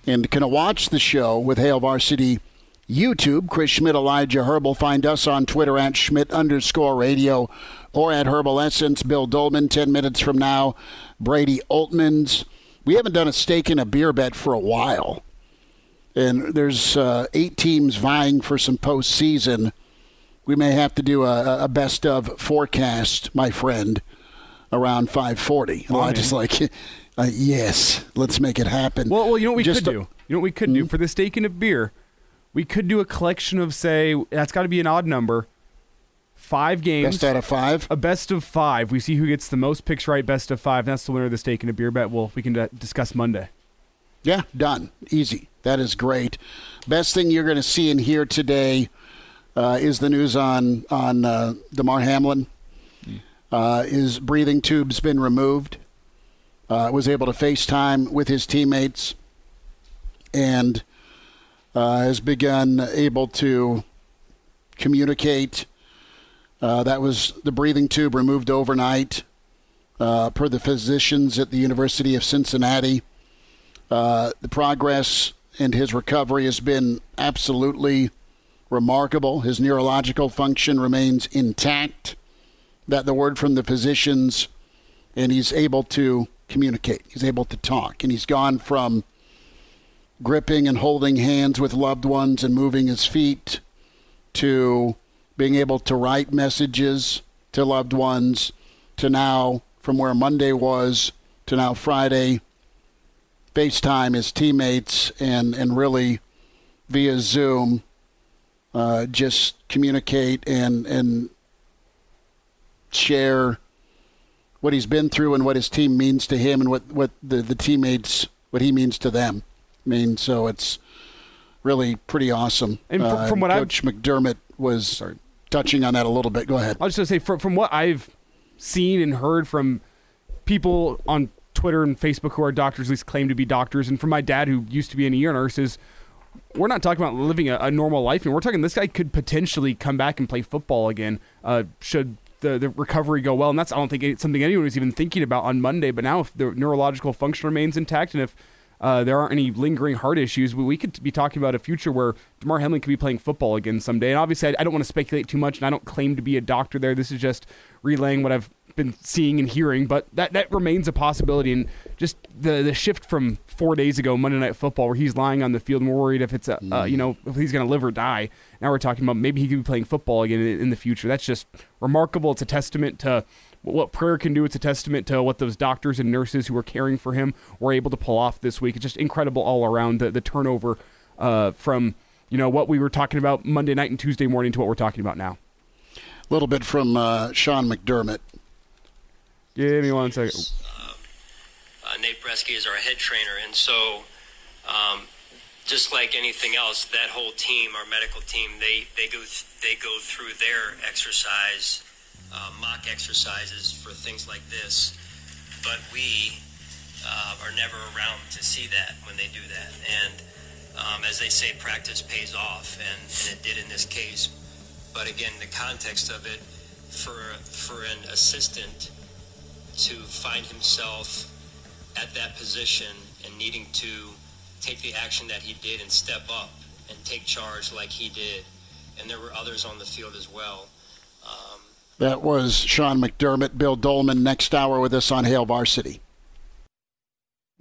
And can watch the show with Hail Varsity YouTube. Chris Schmitz, Elijah Herbal. Find us on Twitter at Schmitz underscore radio or at Herbal Essence. Bill Dolman, 10 minutes from now. Brady Oltmans. We haven't done a stake in a beer bet for a while. And there's uh, eight teams vying for some postseason. We may have to do a, a best of forecast, my friend, around 540. And I just like, uh, yes, let's make it happen. Well, well, you know what we Just could a- do? You know what we could do for the steak and a beer? We could do a collection of say that's got to be an odd number. Five games. Best out of five. a best of five. We see who gets the most picks right. Best of five. That's the winner of the stake and a beer bet. Well, we can uh, discuss Monday. Yeah, done. Easy. That is great. Best thing you're going to see and hear today uh, is the news on on uh, Damar Hamlin. Uh, his breathing tube's been removed. Uh, was able to FaceTime with his teammates, and uh, has begun able to communicate. Uh, that was the breathing tube removed overnight, uh, per the physicians at the University of Cincinnati. Uh, the progress and his recovery has been absolutely remarkable. His neurological function remains intact. That the word from the physicians, and he's able to communicate. He's able to talk, and he's gone from gripping and holding hands with loved ones and moving his feet to being able to write messages to loved ones to now from where Monday was to now Friday FaceTime his teammates and, and really via Zoom uh, just communicate and, and share what he's been through and what his team means to him and what, what the, the teammates, what he means to them. I mean, so it's really pretty awesome. Uh, And fr- from what Coach McDermott was touching on that a little bit. Go ahead. I was just gonna say from from what I've seen and heard from people on Twitter and Facebook who are doctors, at least claim to be doctors, and from my dad who used to be an ER nurse, is we're not talking about living a, a normal life, and we're talking this guy could potentially come back and play football again. Uh, should the, the recovery go well, and that's I don't think it's something anyone was even thinking about on Monday. But now, if the neurological function remains intact, and if uh, there aren't any lingering heart issues, we, we could be talking about a future where Damar Hamlin could be playing football again someday. And obviously, I, I don't want to speculate too much, and I don't claim to be a doctor there. This is just relaying what I've been seeing and hearing, but that, that remains a possibility. And just the the shift from four days ago, Monday Night Football, where he's lying on the field and we're worried if it's a, uh, you know if he's going to live or die. Now we're talking about maybe he could be playing football again in, in the future. That's just remarkable. It's a testament to what prayer can do. It's a testament to what those doctors and nurses who were caring for him were able to pull off this week. It's just incredible all around the, the turnover uh, from you know what we were talking about Monday night and Tuesday morning to what we're talking about now. A little bit from uh, Sean McDermott. Give me one second. Uh, Nate Breske is our head trainer, and so um, just like anything else, that whole team, our medical team, they they go th- they go through their exercise, uh, mock exercises for things like this, but we uh, are never around to see that when they do that, and um, as they say, practice pays off, and, and it did in this case. But again, the context of it for for an assistant to find himself at that position and needing to take the action that he did and step up and take charge like he did. And there were others on the field as well. Um, That was Sean McDermott. Bill Dolman next hour with us on Hail Varsity.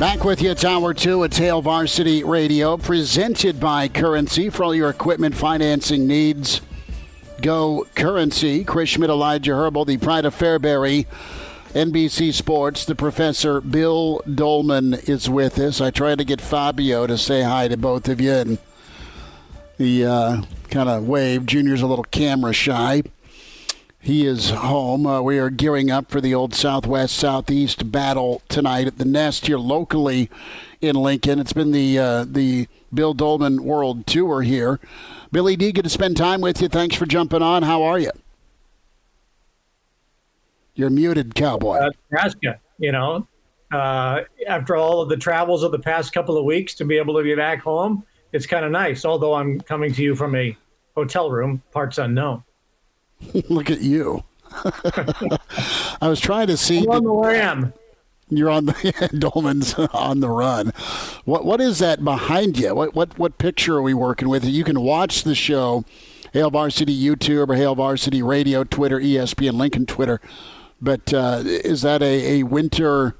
Back with you, hour two at Hail Varsity Radio, presented by Currency for all your equipment financing needs. Go Currency. Chris Schmitz, Elijah Herbal, the Pride of Fairbury, NBC Sports. The professor Bill Dolman is with us. I tried to get Fabio to say hi to both of you, and He uh, kind of waved. Junior's a little camera shy. He is home. Uh, we are gearing up for the old Southwest Southeast battle tonight at the Nest here locally in Lincoln. It's been the uh, the Bill Dolman World Tour here. Billy D, good to spend time with you. Thanks for jumping on. How are you? You're muted, cowboy. Uh, Nebraska, you know, uh, after all of the travels of the past couple of weeks to be able to be back home, it's kind of nice. Although I'm coming to you from a hotel room, parts unknown. Look at you. I was trying to see. I'm on the ram. You're on the Dolman's on the run. What what is that behind you? What what what picture are we working with? You can watch the show, Hail Varsity YouTube or Hail Varsity Radio, Twitter, ESPN, Lincoln Twitter. But uh, is that a, a winter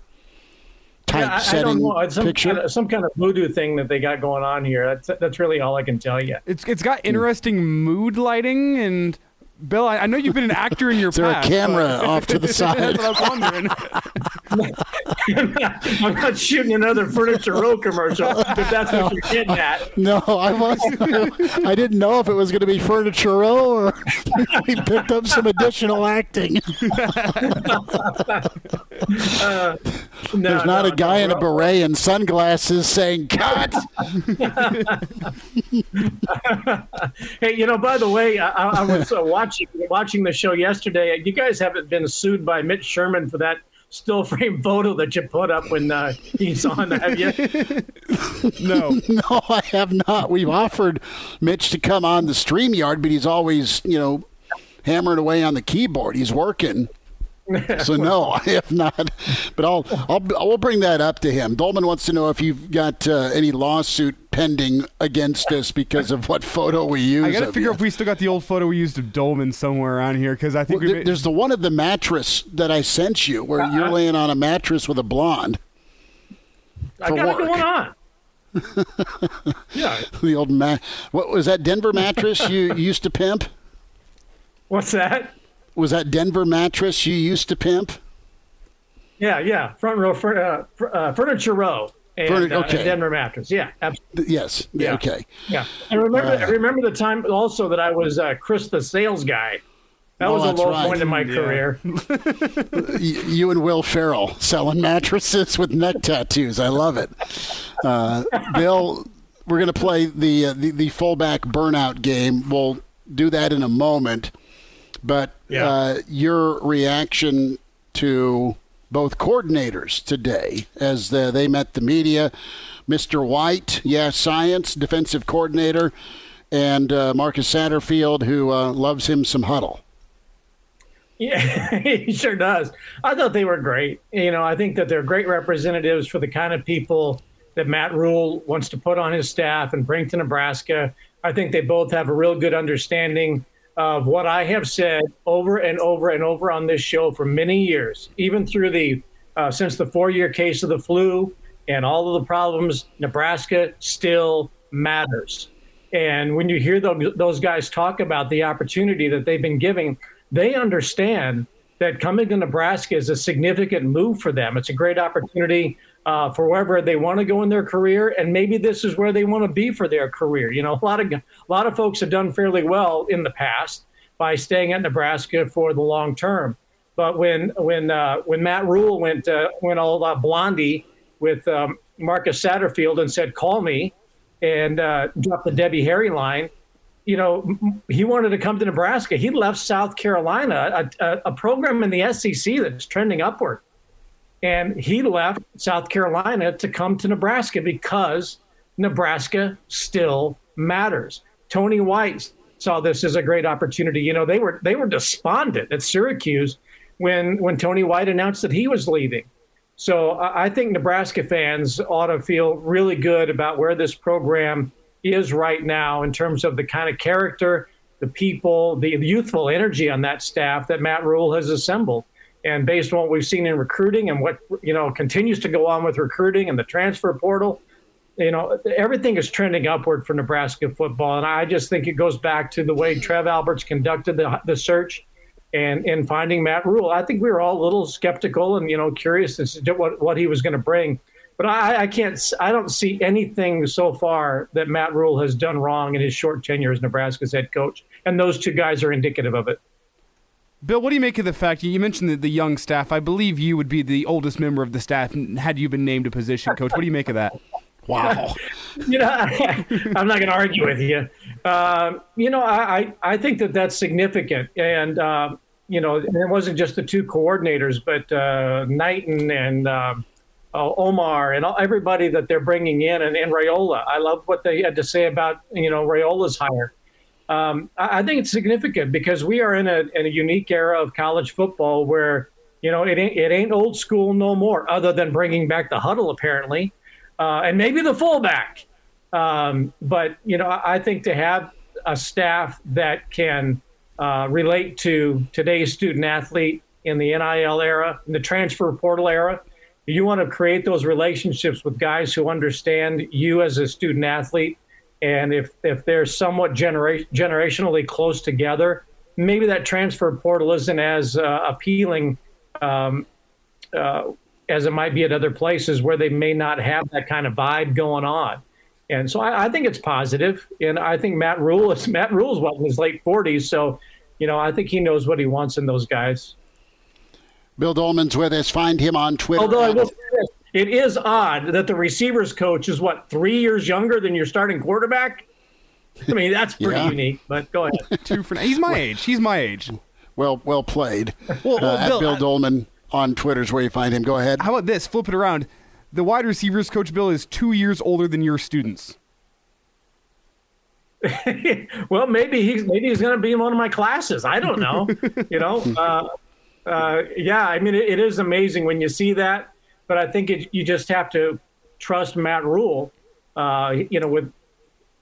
type yeah, I, setting I don't know. It's some picture? Kind of, some kind of voodoo thing that they got going on here. That's that's really all I can tell you. It's it's got interesting mood lighting and Bill, I, I know you've been an actor in your Is there past. a camera but- off to the side? That's what I was wondering. I'm not shooting another Furniture Row commercial, if that's what you're getting at. No, I was. I didn't know if it was going to be Furniture Row or we picked up some additional acting. Uh, no, There's not no, a guy no, in a beret and sunglasses saying "cut." Hey, you know, by the way, I, I I was uh, watching watching the show yesterday. You guys haven't been sued by Mitch Sherman for that still frame photo that you put up when uh, he's on, have you? no, no, I have not. We've offered Mitch to come on the StreamYard, but he's always, you know, hammering away on the keyboard. He's working. So no, I have not. But I'll I'll we'll bring that up to him. Dolman wants to know if you've got uh, any lawsuit pending against us because of what photo we use. I got to figure you. if we still got the old photo we used of Dolman somewhere around here because I think Well, we there- there's the one of the mattress that I sent you, where Uh-huh. you're laying on a mattress with a blonde. I got work. it going on. yeah. The old mat. What was that Denver mattress you used to pimp? What's that? Was that Denver mattress you used to pimp? Yeah, yeah. Front row, fur, uh, fur- uh, furniture row, and, Furni- uh, okay. and Denver mattress. Yeah, absolutely. Yes. Yeah. Okay. Yeah, and remember, Uh, I remember the time also that I was uh, Chris the sales guy. That Oh, was a low right. point in my Yeah. career. You and Will Farrell selling mattresses with neck tattoos. I love it. Uh, Bill, we're going to play the, uh, the the fullback burnout game. We'll do that in a moment. But Yeah. uh, your reaction to both coordinators today as the, they met the media, Mr. White, yeah, science defensive coordinator, and uh, Marcus Satterfield, who uh, loves him some huddle. Yeah, he sure does. I thought they were great. You know, I think that they're great representatives for the kind of people that Matt Rhule wants to put on his staff and bring to Nebraska. I think they both have a real good understanding of what I have said over and over and over on this show for many years, even through the uh, since the four-year case of the flu and all of the problems. Nebraska still matters. And when you hear those, those guys talk about the opportunity that they've been giving, they understand that coming to Nebraska is a significant move for them. It's a great opportunity uh, for wherever they want to go in their career, and maybe this is where they want to be for their career. You know, a lot of a lot of folks have done fairly well in the past by staying at Nebraska for the long term. But when when uh, when Matt Rhule went uh, went all uh, blondie with um, Marcus Satterfield and said, "Call me," and uh, dropped the Debbie Harry line, you know, he wanted to come to Nebraska. He left South Carolina, a, a, a program in the SEC that's trending upward. And he left South Carolina to come to Nebraska because Nebraska still matters. Tony White saw this as a great opportunity. You know, they were they were despondent at Syracuse when when Tony White announced that he was leaving. So I think Nebraska fans ought to feel really good about where this program is right now in terms of the kind of character, the people, the youthful energy on that staff that Matt Rhule has assembled. And based on what we've seen in recruiting and what you know continues to go on with recruiting and the transfer portal, you know everything is trending upward for Nebraska football. And I just think it goes back to the way Trev Alberts conducted the, the search and in finding Matt Rhule. I think we were all a little skeptical and you know curious as to what what he was going to bring. But I, I can't. I don't see anything so far that Matt Rhule has done wrong in his short tenure as Nebraska's head coach, and those two guys are indicative of it. Bill, what do you make of the fact you mentioned the, the young staff? I believe you would be the oldest member of the staff had you been named a position coach. What do you make of that? Wow. you know, I'm not going to argue with you. Uh, you know, I, I think that that's significant. And, uh, you know, it wasn't just the two coordinators, but uh, Knighton and um, uh, Omar and all, everybody that they're bringing in and, and Raiola. I love what they had to say about, you know, Raiola's hire. Um, I, I, think it's significant because we are in a, in a unique era of college football where, you know, it ain't, it ain't old school no more, other than bringing back the huddle, apparently uh, and maybe the fullback. Um, but you know, I think to have a staff that can uh, relate to today's student athlete in the NIL era, in the transfer portal era, you want to create those relationships with guys who understand you as a student athlete. And if if they're somewhat genera- generationally close together, maybe that transfer portal isn't as uh, appealing um, uh, as it might be at other places where they may not have that kind of vibe going on. And so I, I think it's positive, and I think Matt Rhule is Matt Rhule's well in his late forties, so you know I think he knows what he wants in those guys. Bill Dolman's with us. Find him on Twitter. Although I will say this, it is odd that the receivers coach is what three years younger than your starting quarterback. I mean that's pretty yeah. unique. But go ahead. Two for he's my age. He's my age. Well, well played. Well, well uh, Bill, Bill Dolman on Twitter is where you find him. Go ahead. How about this? Flip it around. The wide receivers coach Bill is two years older than your students. well, maybe he's maybe he's going to be in one of my classes. I don't know. you know, uh, uh, yeah. I mean, it, it is amazing when you see that, but I think it, you just have to trust Matt Rhule. Uh, you know, with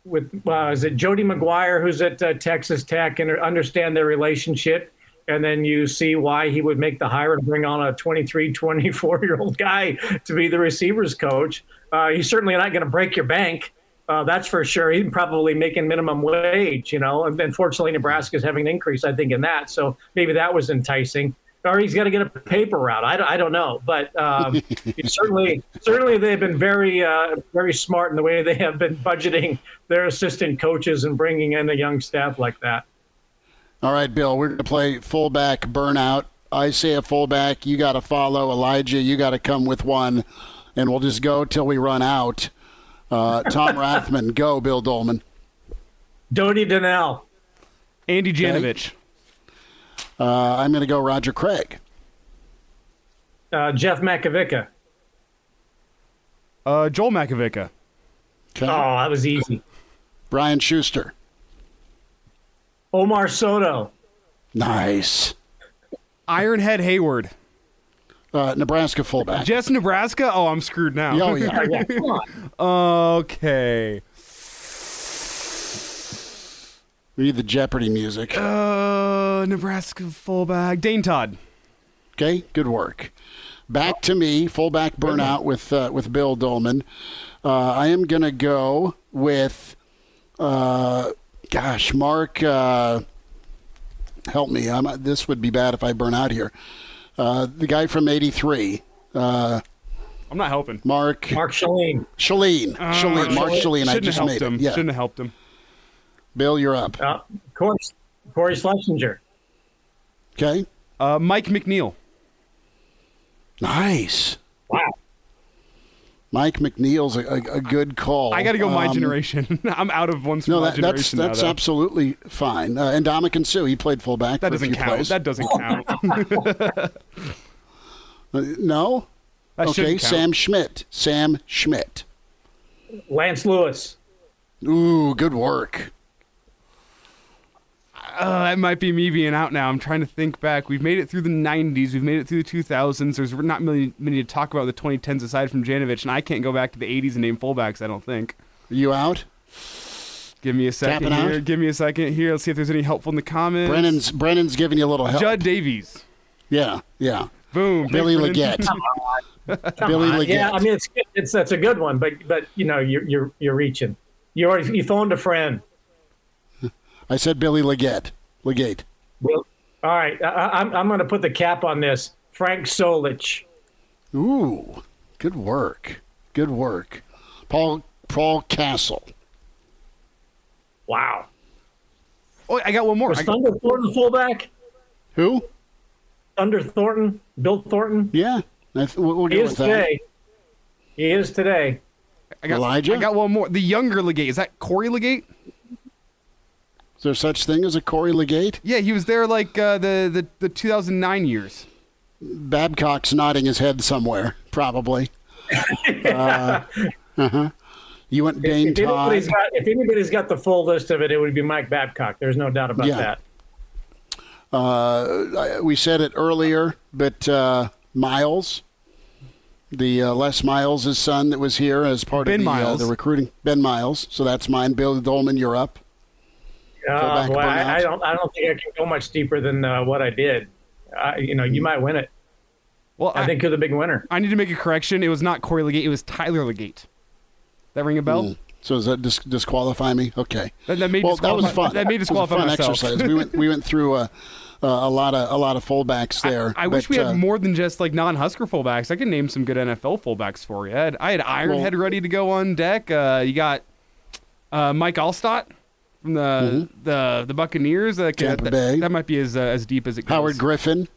with uh, is it Joey McGuire who's at uh, Texas Tech and understand their relationship and then you see why he would make the hire and bring on a 23, 24 year old guy to be the receivers coach. Uh, he's certainly not going to break your bank. Uh, that's for sure. He's probably making minimum wage, you know. And unfortunately, Nebraska is having an increase, I think, in that. So maybe that was enticing. Or he's got to get a paper route. I, I don't know, but um, certainly, certainly they've been very, uh, very smart in the way they have been budgeting their assistant coaches and bringing in a young staff like that. All right, Bill, we're going to play fullback burnout. I say a fullback, you got to follow. Elijah, you got to come with one, and we'll just go till we run out. Uh, Tom Rathman, go, Bill Dolman. Dodie Donnell. Andy Janovich. Okay. Uh, I'm going to go Roger Craig. Uh, Jeff Makovicka. Uh, Joel Makovicka. Okay. Oh, that was easy. Brian Schuster. Omar Soto. Nice. Ironhead Heyward. Uh, Nebraska fullback. Just Nebraska? Oh, I'm screwed now. Oh, yeah. yeah okay. We need the Jeopardy music. Uh, Nebraska fullback. Dane Todd. Okay, good work. Back to me, fullback burnout with uh, with Bill Dolman. Uh, I am going to go with uh, gosh, Mark, uh, help me. I'm, this would be bad if I burn out here. Uh, the guy from '83. Uh, I'm not helping. Mark. Mark Schellen. Schellen. Uh, Schellen. Mark Schellen. I just made him. Yeah. Shouldn't have helped him. Bill, you're up. Uh, Corey, Cory Schlesinger. Okay. Uh, Mike McNeil. Nice. Wow. Mike McNeil's a, a, a good call. I got to go my um, generation. I'm out of one. No, that, that's that's now, absolutely fine. Uh, and Ndamukong Suh, he played fullback. That doesn't count. Plays. That doesn't count. uh, no. That okay, Sam Schmidt. Sam Schmidt. Lance Lewis. Ooh, good work uh, it might be me being out now. I'm trying to think back. We've made it through the 90s. We've made it through the 2000s. There's not many, many to talk about the 2010s aside from Janovich, and I can't go back to the 80s and name fullbacks. I don't think. Are you out? Give me a second Tapping here. Out? Give me a second here. Let's see if there's any helpful in the comments. Brennan's Brennan's giving you a little help. Judd Davies. Yeah, yeah. Boom. Billy Leggett. Billy Leggett. Yeah, I mean it's it's that's a good one, but but you know you're you're you're reaching. You already you phoned a friend. I said Billy Leggett. Legate. Well, all right. I, am I'm, I'm going to put the cap on this. Frank Solich. Ooh, good work. Good work, Paul. Paul Castle. Wow. Oh, I got one more. Was I- Thunder Thornton fullback? Who? Thunder Thornton, Bill Thornton. Yeah, I th- we'll, we'll He is with that. today. He is today. I got, Elijah? I got one more. The younger Legate. Is that Corey Legate? Is there such thing as a Corey Legate? Yeah, he was there like uh, the, the the 2009 years. Babcock's nodding his head somewhere, probably. uh huh. You went Dane If Todd. anybody's, got, if anybody's got the full list of it, it would be Mike Babcock. There's no doubt about Yeah. that. Uh, we said it earlier, but uh, Miles, the uh, Les Miles' son that was here as part Ben of the, uh, Miles. the recruiting. Ben Miles. So that's mine. Bill Dolman, you're up. Uh, back boy, I. I don't. I don't think I can go much deeper than uh, what I did. Uh, you know, you might win it. Well, I, think you're the big winner. I need to make a correction. It was not Corey Legate. It was Tyler Legate. That ring a bell? Mm. So does that dis- disqualify me? Okay. That, that may well, that was disqualify- fun. That may It was a fun myself. exercise. we went we went through a, a, a lot of a lot of fullbacks there. I wish but, we had uh, more than just like non-Husker fullbacks. I can name some good NFL fullbacks for you. I had, I had Ironhead ready to go on deck. Uh, you got uh, Mike Alstott from the the the Buccaneers. Uh, Mm-hmm. Tampa that, Bay. that might be as uh, as deep as it goes. Howard Griffin.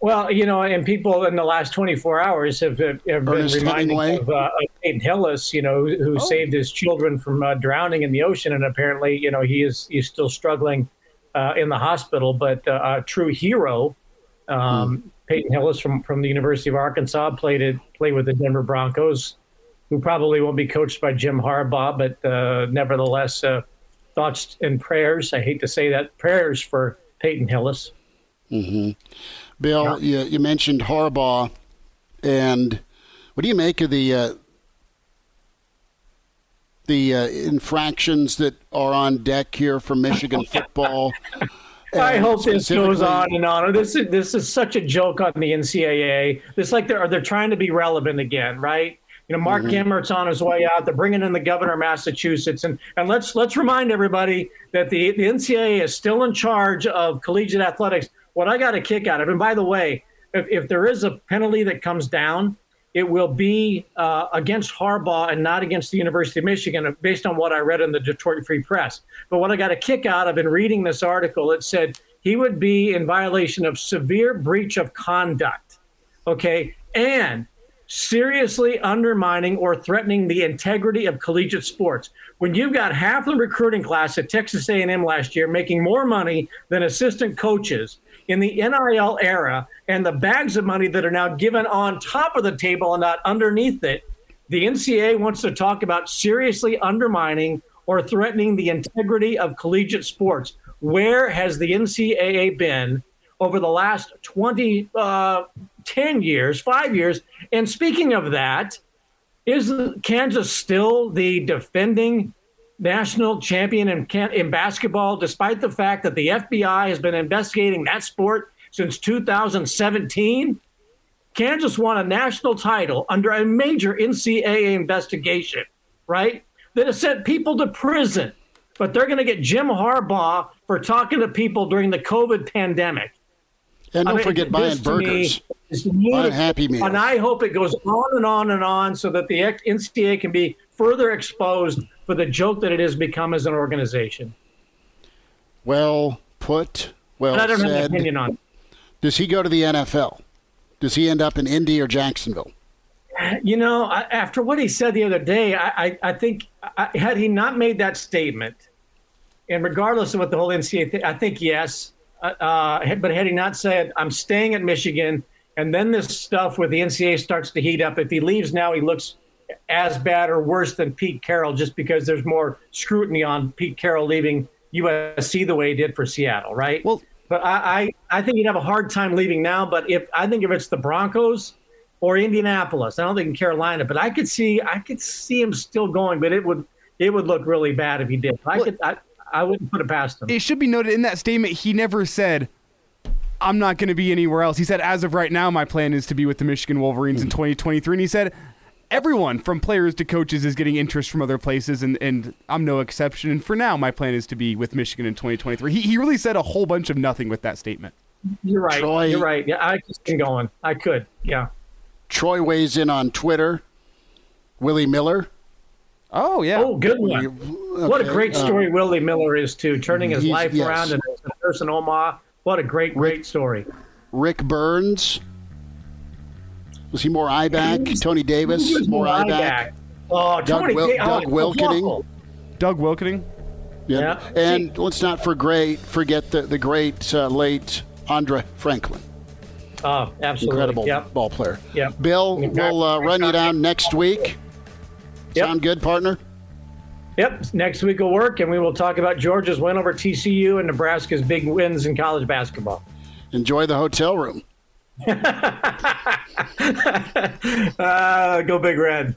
Well, you know, and people in the last 24 hours have, have been Ernest reminding Hemingway. of, uh, of Peyton Hillis, you know, who, who saved his children from uh, drowning in the ocean, and apparently, you know, he is he's still struggling uh, in the hospital. But uh, a true hero, um, Peyton Hillis from from the University of Arkansas, played it played with the Denver Broncos, who probably won't be coached by Jim Harbaugh, but uh, nevertheless, uh, thoughts and prayers. I hate to say that prayers for Peyton Hillis. Bill, you, you mentioned Harbaugh, and what do you make of the uh, the uh, infractions that are on deck here for Michigan football? I hope this goes on and on. This is this is such a joke on the NCAA. It's like they're they're trying to be relevant again, right? You know, Mark Emmert's on his way out. They're bringing in the governor of Massachusetts, and and let's let's remind everybody that the the NCAA is still in charge of collegiate athletics. What I got a kick out of, and by the way, if, if there is a penalty that comes down, it will be uh, against Harbaugh and not against the University of Michigan, based on what I read in the Detroit Free Press. But what I got a kick out of in reading this article, it said he would be in violation of severe breach of conduct, okay, and seriously undermining or threatening the integrity of collegiate sports. When you've got half the recruiting class at Texas A&M last year making more money than assistant coaches in the NIL era and the bags of money that are now given on top of the table and not underneath it, the NCAA wants to talk about seriously undermining or threatening the integrity of collegiate sports. Where has the NCAA been over the last 20, uh, 10 years, five years? And speaking of that, is Kansas still the defending national champion in, in basketball, despite the fact that the FBI has been investigating that sport since 2017? Kansas won a national title under a major NCAA investigation, right? That has sent people to prison. But they're going to get Jim Harbaugh for talking to people during the COVID pandemic. And don't I mean, forget buying burgers, buying. Happy Meals. And I hope it goes on and on and on so that the NCAA can be further exposed for the joke that it has become as an organization. Well put. Well But I don't have said. an opinion on it. Does he go to the NFL? Does he end up in Indy or Jacksonville? You know, I, after what he said the other day, I, I, I think I, had he not made that statement, and regardless of what the whole NCAA, th- I think yes. Uh, uh, but had he not said, "I'm staying at Michigan," and then this stuff with the NCAA starts to heat up, if he leaves now, he looks as bad or worse than Pete Carroll, just because there's more scrutiny on Pete Carroll leaving USC the way he did for Seattle, right? Well, but I, I, I think he'd have a hard time leaving now. But if I think if it's the Broncos or Indianapolis, I don't think in Carolina, but I could see I could see him still going, but it would it would look really bad if he did. I Well- could I, I wouldn't put it past him. It should be noted in that statement he never said I'm not going to be anywhere else. He said as of right now my plan is to be with the Michigan Wolverines in 2023 and he said everyone from players to coaches is getting interest from other places and and I'm no exception and for now my plan is to be with Michigan in 2023. He he really said a whole bunch of nothing with that statement. You're right. Troy- You're right. Yeah, I could see him going. I could. Yeah. Troy weighs in on Twitter. Willie Miller. Oh yeah. Oh, good one. What a great uh, story Willie Miller is too, turning his life yes. around and as a person in Omaha. What a great, great story. Rick Burns. Was he more eye back? Tony Davis more eye back. Oh, Doug Tony Wil- Da- Doug oh, Wilkening. awful. Doug Wilkening. Yeah. And let's not forget forget the the great uh, late Andre Franklin. Oh, absolutely. Incredible Yep. ball player. Yep. Bill, we'll uh, run you down next week. Yep. Sound good, partner? Yep. Next week will work, and we will talk about Georgia's win over TCU and Nebraska's big wins in college basketball. Enjoy the hotel room. Uh, go Big Red.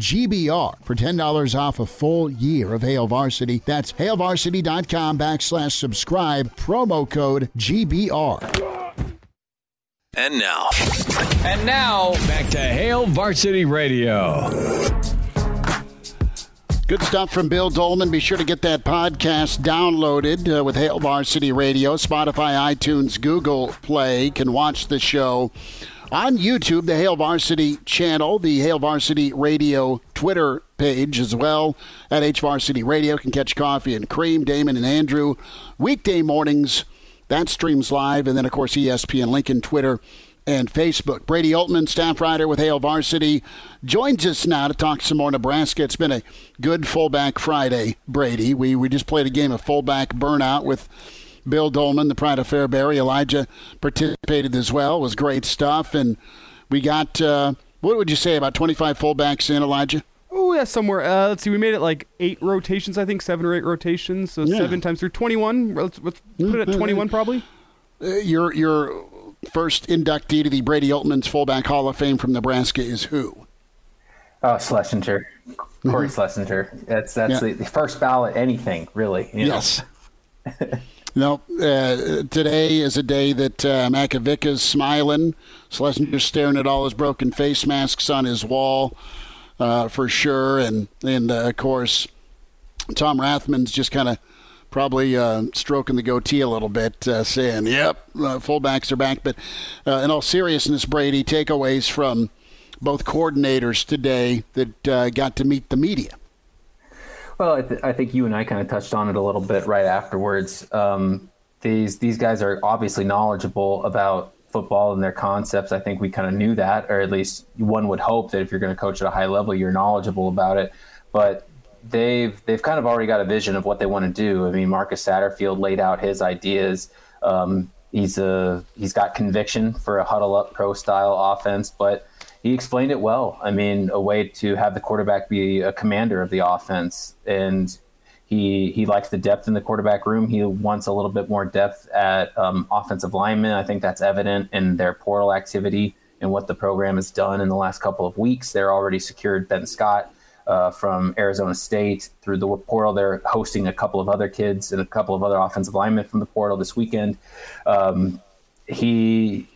GBR for $10 off a full year of Hail Varsity. That's HailVarsity.com backslash subscribe, promo code GBR. And now. And now, back to Hail Varsity Radio. Good stuff from Bill Dolman. Be sure to get that podcast downloaded uh, with Hail Varsity Radio, Spotify, iTunes, Google Play. Can watch the show on YouTube, the Hail Varsity channel, the Hail Varsity Radio Twitter page as well at H Varsity Radio. Can catch Coffee and Cream, Damon and Andrew weekday mornings. That streams live, and then of course ESPN, Lincoln, Twitter, and Facebook. Brady Oltmans, staff writer with Hail Varsity, joins us now to talk some more Nebraska. It's been a good fullback Friday, Brady. We we just played a game of fullback burnout with Bill Dolman, the pride of Fairbury. Elijah participated as well. It was great stuff, and we got uh, what would you say about twenty five fullbacks in Elijah? Oh yeah, somewhere. Uh, let's see. We made it like eight rotations, I think, seven or eight rotations. So Yeah. seven times through twenty-one. Let's, let's put it at twenty-one, probably. Uh, your your first inductee to the Brady Oltmans' fullback Hall of Fame from Nebraska is who? Oh, Schlesinger, Cory Schlesinger. That's that's Mm-hmm. Yeah. the, the first ballot. Anything really? you know? Yes. no, uh, today is a day that uh, Makovicka's smiling. Schlesinger's staring at all his broken face masks on his wall, uh, for sure. And, and uh, of course, Tom Rathman's just kind of probably uh, stroking the goatee a little bit, uh, saying, yep, uh, fullbacks are back. But in all seriousness, Brady, takeaways from both coordinators today that got to meet the media. Well, I, th- I think you and I kind of touched on it a little bit right afterwards. Um, these these guys are obviously knowledgeable about football and their concepts. I think we kind of knew that, or at least one would hope that if you're going to coach at a high level, you're knowledgeable about it. But they've they've kind of already got a vision of what they want to do. I mean, Marcus Satterfield laid out his ideas. Um, he's a he's got conviction for a huddle up pro style offense, but he explained it well. I mean, a way to have the quarterback be a commander of the offense, and he he likes the depth in the quarterback room. He wants a little bit more depth at um, offensive linemen. I think that's evident in their portal activity and what the program has done in the last couple of weeks. They're already secured Ben Scott uh, from Arizona State through the portal. They're hosting a couple of other kids and a couple of other offensive linemen from the portal this weekend. Um, he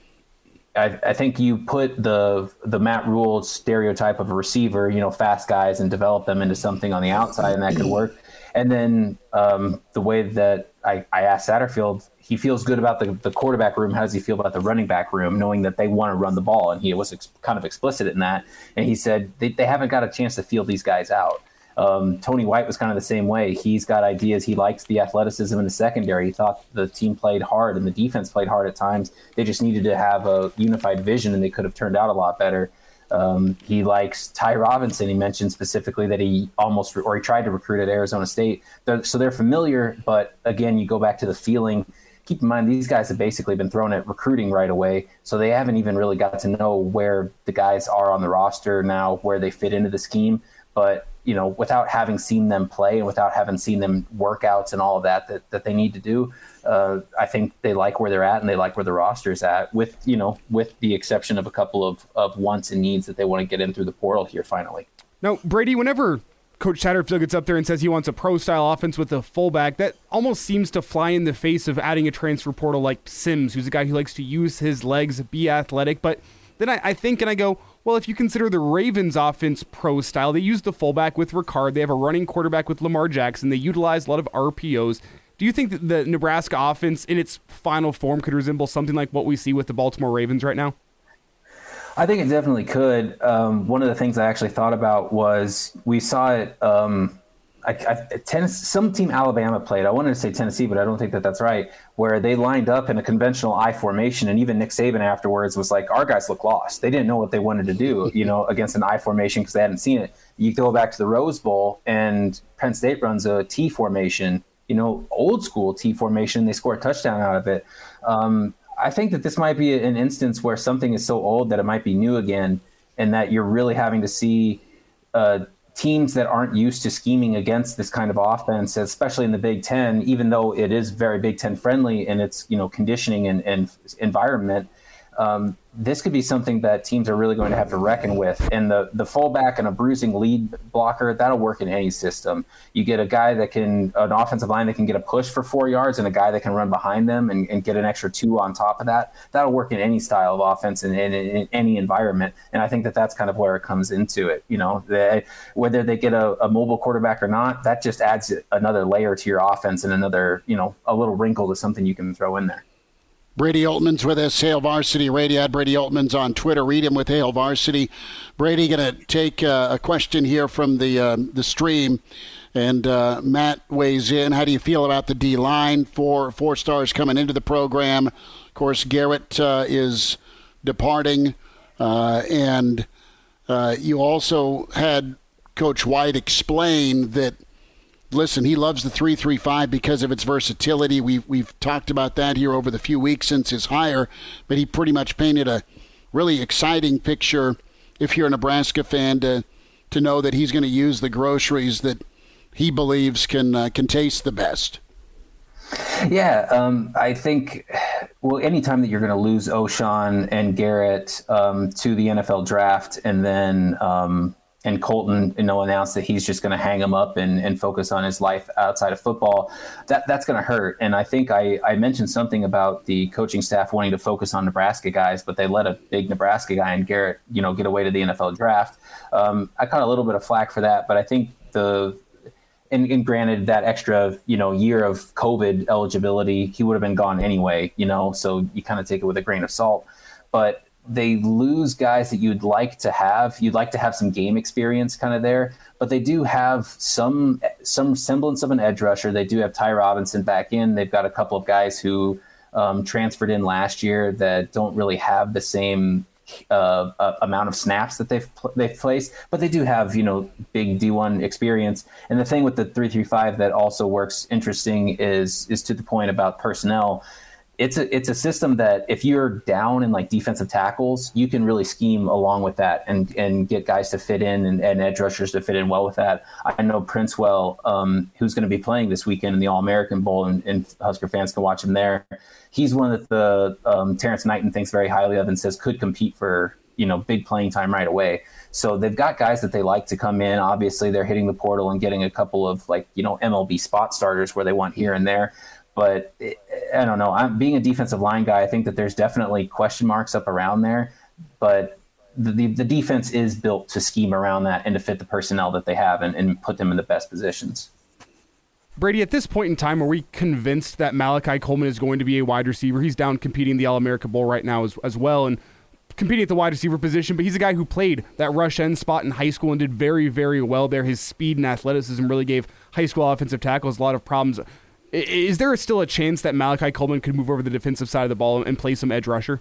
I, I think you put the the Matt Rhule stereotype of a receiver, you know, fast guys, and develop them into something on the outside, and that could work. And then um, the way that I, I asked Satterfield, he feels good about the, the quarterback room. How does he feel about the running back room, knowing that they want to run the ball? And he was ex- kind of explicit in that. And he said they, they haven't got a chance to feel these guys out. Um, Tony White was kind of the same way. He's got ideas. He likes the athleticism in the secondary. He thought the team played hard and the defense played hard at times. They just needed to have a unified vision, and they could have turned out a lot better. Um, he likes Ty Robinson. He mentioned specifically that he almost or he tried to recruit at Arizona State. They're, so they're familiar, but again, you go back to the feeling. Keep in mind these guys have basically been thrown at recruiting right away, so they haven't even really got to know where the guys are on the roster now, where they fit into the scheme. but you know, without having seen them play and without having seen them workouts and all of that that, that they need to do, uh, I think they like where they're at and they like where the roster is at. With you know, with the exception of a couple of of wants and needs that they want to get in through the portal here finally. Now, Brady, whenever Coach Satterfield gets up there and says he wants a pro style offense with a fullback, that almost seems to fly in the face of adding a transfer portal like Sims, who's a guy who likes to use his legs, be athletic. But then I, I think and I go, well, if you consider the Ravens offense pro style, they use the fullback with Ricard. They have a running quarterback with Lamar Jackson. They utilize a lot of RPOs. Do you think that the Nebraska offense in its final form could resemble something like what we see with the Baltimore Ravens right now? I think it definitely could. Um, one of the things I actually thought about was we saw it. Um, I, I, Tennessee, some team Alabama played. I wanted to say Tennessee, but I don't think that that's right. Where they lined up in a conventional I formation, and even Nick Saban afterwards was like, "Our guys look lost. They didn't know what they wanted to do, you know, against an I formation because they hadn't seen it." You go back to the Rose Bowl, and Penn State runs a T formation, you know, old school T formation. They score a touchdown out of it. Um, I think that this might be an instance where something is so old that it might be new again, and that you're really having to see. Uh, teams that aren't used to scheming against this kind of offense, especially in the Big Ten, even though it is very Big Ten friendly in its you know conditioning and, and environment, um, this could be something that teams are really going to have to reckon with. And the the fullback and a bruising lead blocker that'll work in any system. You get a guy that can an offensive line that can get a push for four yards, and a guy that can run behind them and, and get an extra two on top of that. That'll work in any style of offense and in, in, in, any environment. And I think that that's kind of where it comes into it. You know, they, whether they get a, a mobile quarterback or not, that just adds another layer to your offense and another you know a little wrinkle to something you can throw in there. Brady Oltmans with us, Hail Varsity Radio. Brady Oltmans on Twitter. Read him with Hail Varsity. Brady, going to take uh, a question here from the uh, the stream, and uh, Matt weighs in. How do you feel about the D line? Four four stars coming into the program. Of course, Garrett uh, is departing, uh, and uh, you also had Coach White explain that listen, he loves the 335 because of its versatility. We've, we've talked about that here over the few weeks since his hire, but he pretty much painted a really exciting picture if you're a Nebraska fan to, to know that he's going to use the groceries that he believes can, uh, can taste the best. Yeah, um, I think, well, anytime that you're going to lose Ochaun and Garrett um, to the NFL draft and then um, and Colton, you know, announced that he's just going to hang him up and, and focus on his life outside of football, that that's going to hurt. And I think I, I mentioned something about the coaching staff wanting to focus on Nebraska guys, but they let a big Nebraska guy and Garrett, you know, get away to the NFL draft. Um, I caught a little bit of flack for that, but I think the and, and, granted that extra you know year of COVID eligibility, he would have been gone anyway. You know, so you kind of take it with a grain of salt. But they lose guys that you'd like to have. You'd like to have some game experience kind of there, but they do have some some semblance of an edge rusher. They do have Ty Robinson back in. They've got a couple of guys who um, transferred in last year that don't really have the same uh, uh, amount of snaps that they've they've placed, but they do have you know big D1 experience. And the thing with the three three five that also works interesting is is to the point about personnel it's a it's a system that if you're down in like defensive tackles, you can really scheme along with that and and get guys to fit in and, and edge rushers to fit in well with that. I know Princewell, um, who's going to be playing this weekend in the All American Bowl, and, and, Husker fans can watch him there. He's one that the um, Terrence Knighton thinks very highly of and says could compete for you know big playing time right away. So they've got guys that they like to come in. Obviously, they're hitting the portal and getting a couple of like you know MLB spot starters where they want here and there. But I don't know. I'm being a defensive line guy. I think that there's definitely question marks up around there, but the, the, the defense is built to scheme around that and to fit the personnel that they have and, and put them in the best positions. Brady, at this point in time, are we convinced that Malachi Coleman is going to be a wide receiver? He's down competing the All America Bowl right now as, as well, and competing at the wide receiver position. But he's a guy who played that rush end spot in high school and did very, very well there. His speed and athleticism really gave high school offensive tackles a lot of problems. Is there still a chance that Malachi Coleman could move over the defensive side of the ball and play some edge rusher?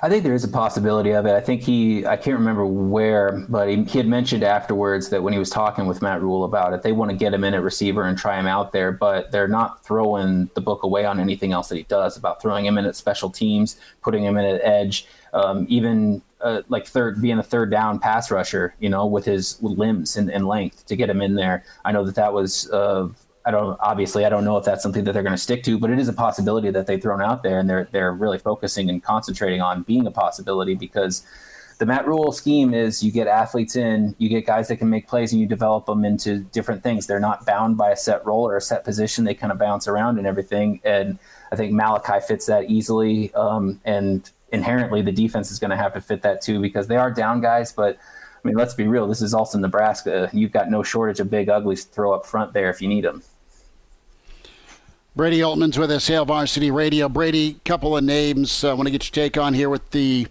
I think there is a possibility of it. I think he, I can't remember where, but he, he, had mentioned afterwards that when he was talking with Matt Rhule about it, they want to get him in at receiver and try him out there, but they're not throwing the book away on anything else that he does about throwing him in at special teams, putting him in at edge. Um, even uh, like third, being a third down pass rusher, you know, with his limbs and, and length to get him in there. I know that that was, uh, I don't, obviously, I don't know if that's something that they're going to stick to, but it is a possibility that they've thrown out there and they're, they're really focusing and concentrating on being a possibility because the Matt Rhule scheme is you get athletes in, you get guys that can make plays, and you develop them into different things. They're not bound by a set role or a set position. They kind of bounce around and everything. And I think Malachi fits that easily. Um, and inherently, the defense is going to have to fit that too because they are down guys. But I mean, let's be real. This is also Nebraska. You've got no shortage of big uglies to throw up front there if you need them. Brady Oltmans with us, Hail Varsity Radio. Brady, couple of names I want to get your take on here with the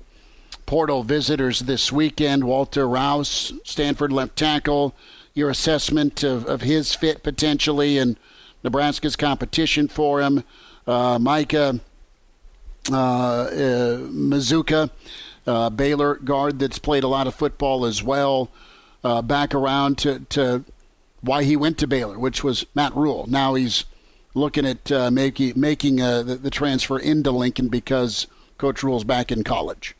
portal visitors this weekend. Walter Rouse, Stanford left tackle. Your assessment of, of his fit potentially and Nebraska's competition for him. Uh, Micah uh, uh, uh, Baylor guard that's played a lot of football as well. Uh, back around to, to why he went to Baylor, which was Matt Rhule. Now he's looking at uh, making making uh, the, the, transfer into Lincoln because Coach Rhule's back in college.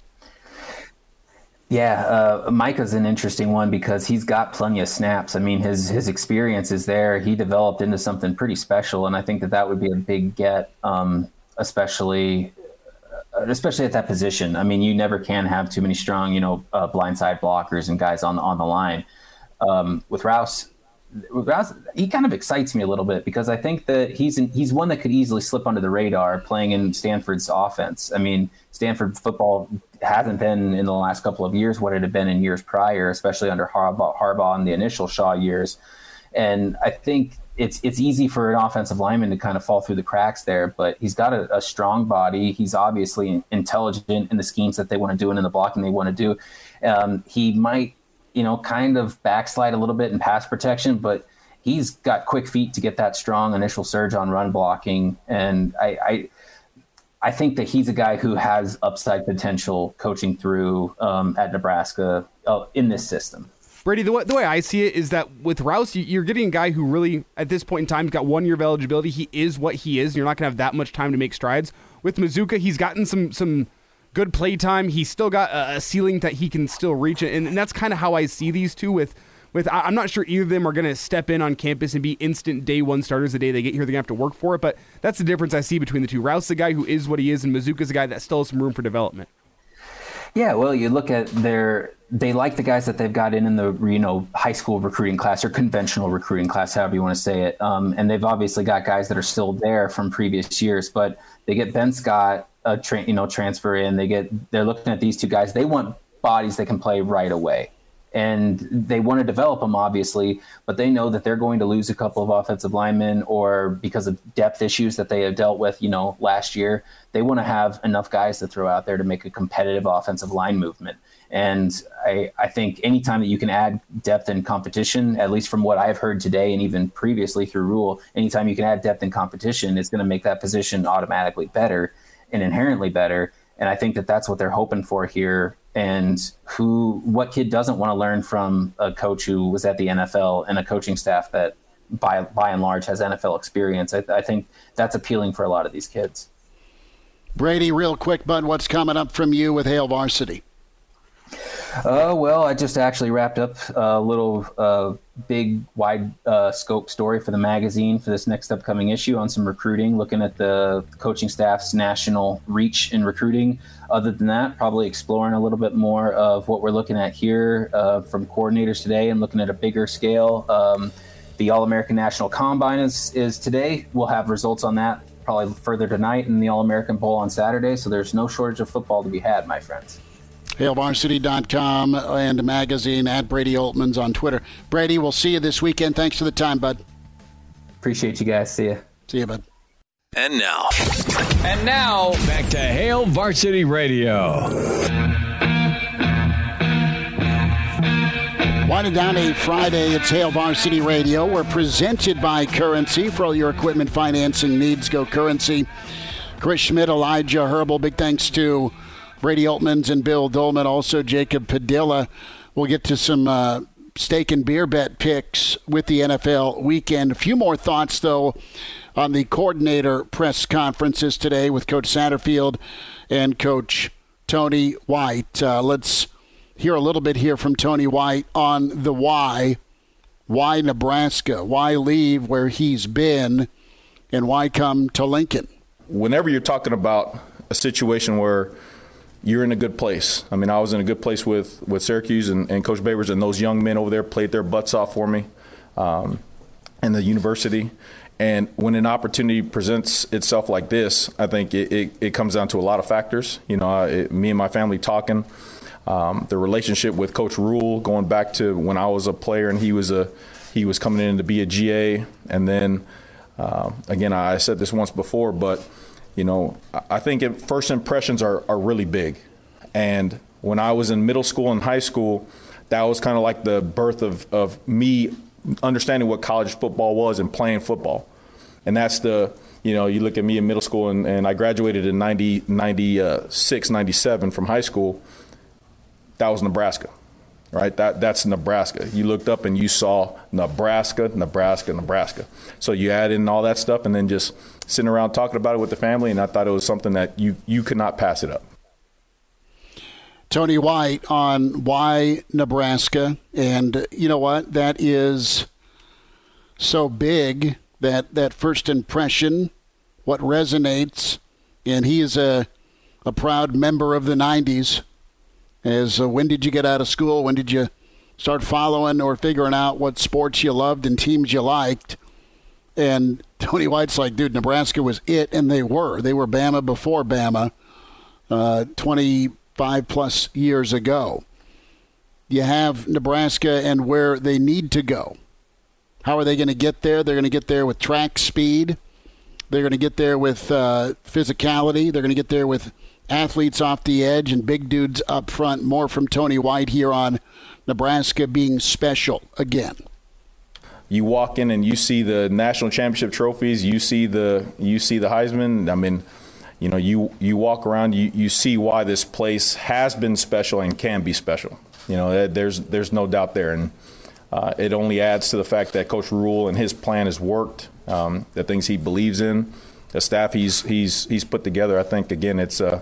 Yeah, uh, Micah's an interesting one because he's got plenty of snaps. I mean, his his experience is there. He developed into something pretty special, and I think that that would be a big get, um, especially uh, especially at that position. I mean, you never can have too many strong, you know, uh, blindside blockers and guys on on the line. Um, with Rouse, Rouse, he kind of excites me a little bit because I think that he's in, he's one that could easily slip under the radar playing in Stanford's offense. I mean, Stanford football hasn't been in the last couple of years what it had been in years prior, especially under Harbaugh, Harbaugh in the initial Shaw years. And I think it's it's easy for an offensive lineman to kind of fall through the cracks there, but he's got a, a strong body. He's obviously intelligent in the schemes that they want to do and in the blocking they want to do. Um, he might, you know, kind of backslide a little bit in pass protection, but he's got quick feet to get that strong initial surge on run blocking. And I, I I think that he's a guy who has upside potential coaching through um, at Nebraska uh, in this system. Brady, the way, the way I see it is that with Rouse, you're getting a guy who really, at this point in time, has got one year of eligibility. He is what he is. You're not going to have that much time to make strides. With Mazzccua, he's gotten some some good play time. He's still got a, ceiling that he can still reach, and, and that's kind of how I see these two with with I'm not sure either of them are going to step in on campus and be instant day one starters the day they get here. They're going to have to work for it, but that's the difference I see between the two. Rouse, the guy who is what he is, and Mazzccua's a guy that still has some room for development. Yeah, well, you look at their they like the guys that they've got in in the you know high school recruiting class or conventional recruiting class, however you want to say it. Um, and they've obviously got guys that are still there from previous years, but they get Ben Scott a tra- you know transfer in. They get they're looking at these two guys. They want bodies that can play right away and they want to develop them obviously but they know that they're going to lose a couple of offensive linemen or because of depth issues that they have dealt with you know last year they want to have enough guys to throw out there to make a competitive offensive line movement and I, I think anytime that you can add depth and competition, at least from what I've heard today and even previously through Rhule, anytime you can add depth and competition, it's going to make that position automatically better and inherently better. And I think that that's what they're hoping for here and who what kid doesn't want to learn from a coach who was at the NFL and a coaching staff that by by and large has NFL experience. I, I think that's appealing for a lot of these kids. Brady, real quick, bud, what's coming up from you with Hail Varsity? Uh, well, I just actually wrapped up a little uh, big, wide uh, scope story for the magazine for this next upcoming issue on some recruiting, looking at the coaching staff's national reach in recruiting. Other than that, probably exploring a little bit more of what we're looking at here uh, from coordinators today and looking at a bigger scale. Um, the All American National Combine is, is today. We'll have results on that probably further tonight, and the All American Bowl on Saturday. So there's no shortage of football to be had, my friends. HailVarsity.com and magazine at Brady Oltmans on Twitter. Brady, we'll see you this weekend. Thanks for the time, bud. Appreciate you guys. See you. See you, bud. And now. And now, back to Hail Varsity Radio. Winding down a Friday, it's Hail Varsity Radio. We're presented by Currency. For all your equipment financing needs, go Currency. Chris Schmitz, Elijah Herbal, big thanks to Brady Oltmans and Bill Dolman, also Jacob Padilla. We'll get to some uh, steak and beer bet picks with the NFL weekend. A few more thoughts, though, on the coordinator press conferences today with Coach Satterfield and Coach Tony White. Uh, let's hear a little bit here from Tony White on the why. Why Nebraska? Why leave where he's been? And why come to Lincoln? Whenever you're talking about a situation where you're in a good place. I mean, I was in a good place with, with Syracuse and, and Coach Babers, and those young men over there played their butts off for me um, and the university. And when an opportunity presents itself like this, I think it, it, it comes down to a lot of factors. You know, it, me and my family talking, um, the relationship with Coach Rhule going back to when I was a player and he was a he was coming in to be a GA, and then uh, again I said this once before, but you know I think it, first impressions are are really big, and when I was in middle school and high school, that was kind of like the birth of of me understanding what college football was and playing football. And that's the, you know, you look at me in middle school and, and I graduated in 90, 96, 97 from high school. That was Nebraska, right? That, that's Nebraska. You looked up and you saw Nebraska, Nebraska, Nebraska. So you add in all that stuff and then just sitting around talking about it with the family. And I thought it was something that you, you could not pass it up. Tony White on why Nebraska. And you know what? That is so big that that first impression, what resonates, and he is a a proud member of the 90s. As uh, when did you get out of school? When did you start following or figuring out what sports you loved and teams you liked? And Tony White's like, dude, Nebraska was it, and they were. They were Bama before Bama. Uh, 20 five plus years ago. You have Nebraska and where they need to go. How are they going to get there? They're going to get there with track speed. They're going to get there with uh, physicality. They're going to get there with athletes off the edge and big dudes up front. More from Tony White here on Nebraska being special again. You walk in and you see the national championship trophies. You see the you see the Heisman. I mean you know, you, you walk around, you, you see why this place has been special and can be special. You know, there's, there's no doubt there. And uh, it only adds to the fact that Coach Rhule and his plan has worked, um, the things he believes in, the staff he's, he's, he's put together. I think, again, it's, uh,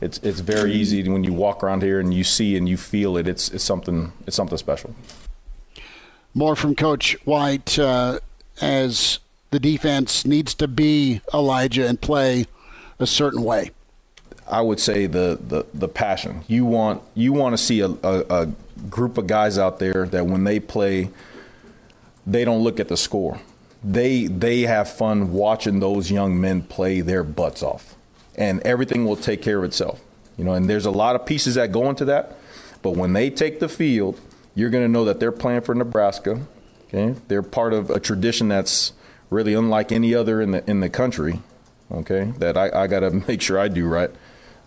it's, it's very easy when you walk around here and you see and you feel it. It's, it's, something, it's something special. More from Coach White uh, as the defense needs to be Elijah and play – a certain way? I would say the the, the passion. You want you want to see a, a, a group of guys out there that when they play, they don't look at the score. They they have fun watching those young men play their butts off, and everything will take care of itself. You know, and there's a lot of pieces that go into that, but when they take the field, you're going to know that they're playing for Nebraska. Okay, they're part of a tradition that's really unlike any other in the in the country okay, that I, I got to make sure I do right.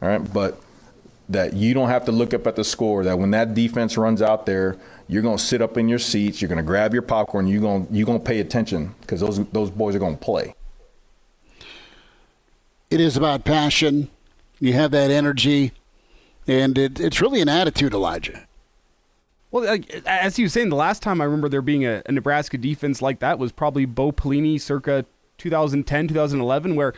All right. But that you don't have to look up at the score, that when that defense runs out there, you're going to sit up in your seats, you're going to grab your popcorn, you're going you're going to pay attention because those, those boys are going to play. It is about passion. You have that energy, and it, it's really an attitude, Elijah. Well, as you were saying, the last time I remember there being a, a Nebraska defense like that was probably Bo Pelini circa 2010, 2011, where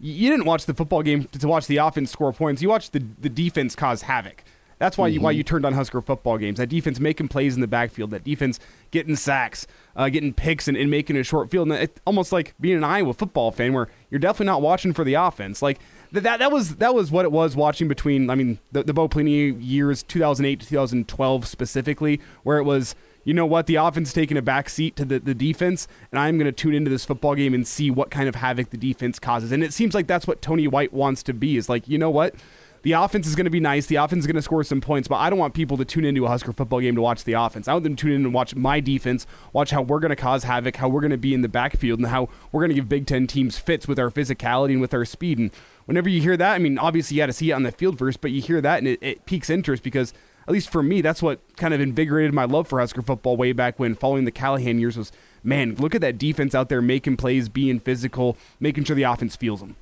you didn't watch the football game to watch the offense score points. You watched the, the defense cause havoc. That's why you mm-hmm. why you turned on Husker football games. That defense making plays in the backfield. That defense getting sacks, uh, getting picks, and, and, making a short field. And it's almost like being an Iowa football fan, where you're definitely not watching for the offense. Like that that was that was what it was watching between. I mean, the, the Bo years 2008 to 2012 specifically, where it was you know what, the offense taking a back seat to the, the defense, and I'm going to tune into this football game and see what kind of havoc the defense causes. And it seems like that's what Tony White wants to be is like, you know what? The offense is going to be nice. The offense is going to score some points, but I don't want people to tune into a Husker football game to watch the offense. I want them to tune in and watch my defense, watch how we're going to cause havoc, how we're going to be in the backfield, and how we're going to give Big Ten teams fits with our physicality and with our speed. And whenever you hear that, I mean, obviously you got to see it on the field first, but you hear that and it, it piques interest because – at least for me, that's what kind of invigorated my love for Husker football way back when following the Callahan years was, man, look at that defense out there making plays, being physical, making sure the offense feels them.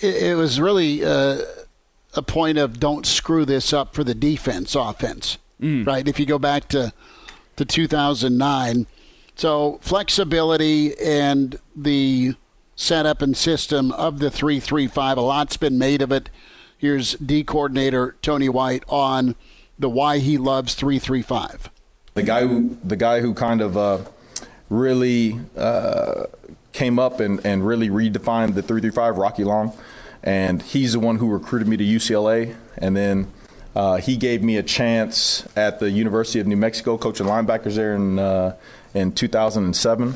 It, was really uh, a point of don't screw this up for the defense offense, mm. right? If you go back to, to 2009. So flexibility and the setup and system of the 335, a lot's been made of it. Here's D coordinator Tony White on the why he loves 335. The guy who the guy who kind of uh, really uh, came up and, and really redefined the 335, Rocky Long, and he's the one who recruited me to UCLA, and then uh, he gave me a chance at the University of New Mexico, coaching linebackers there in uh, in 2007,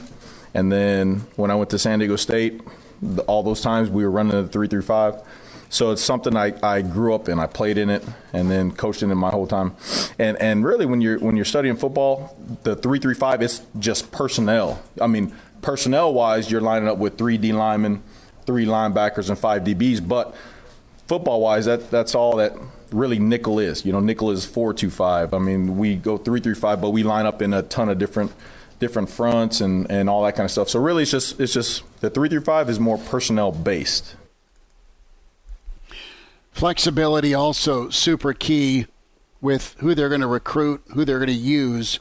and then when I went to San Diego State, all those times we were running the 335 so it's something I, I grew up in. I played in it and then coached in it my whole time. And and really when you're when you're studying football, the three three five is just personnel. I mean, personnel wise, you're lining up with three D linemen, three linebackers, and five DBs. But football wise, that that's all that really nickel is. You know, nickel is four two five. I mean, we go three three five, but we line up in a ton of different different fronts and, and all that kind of stuff. So really, it's just it's just the three through five is more personnel based. Flexibility also super key with who they're going to recruit, who they're going to use,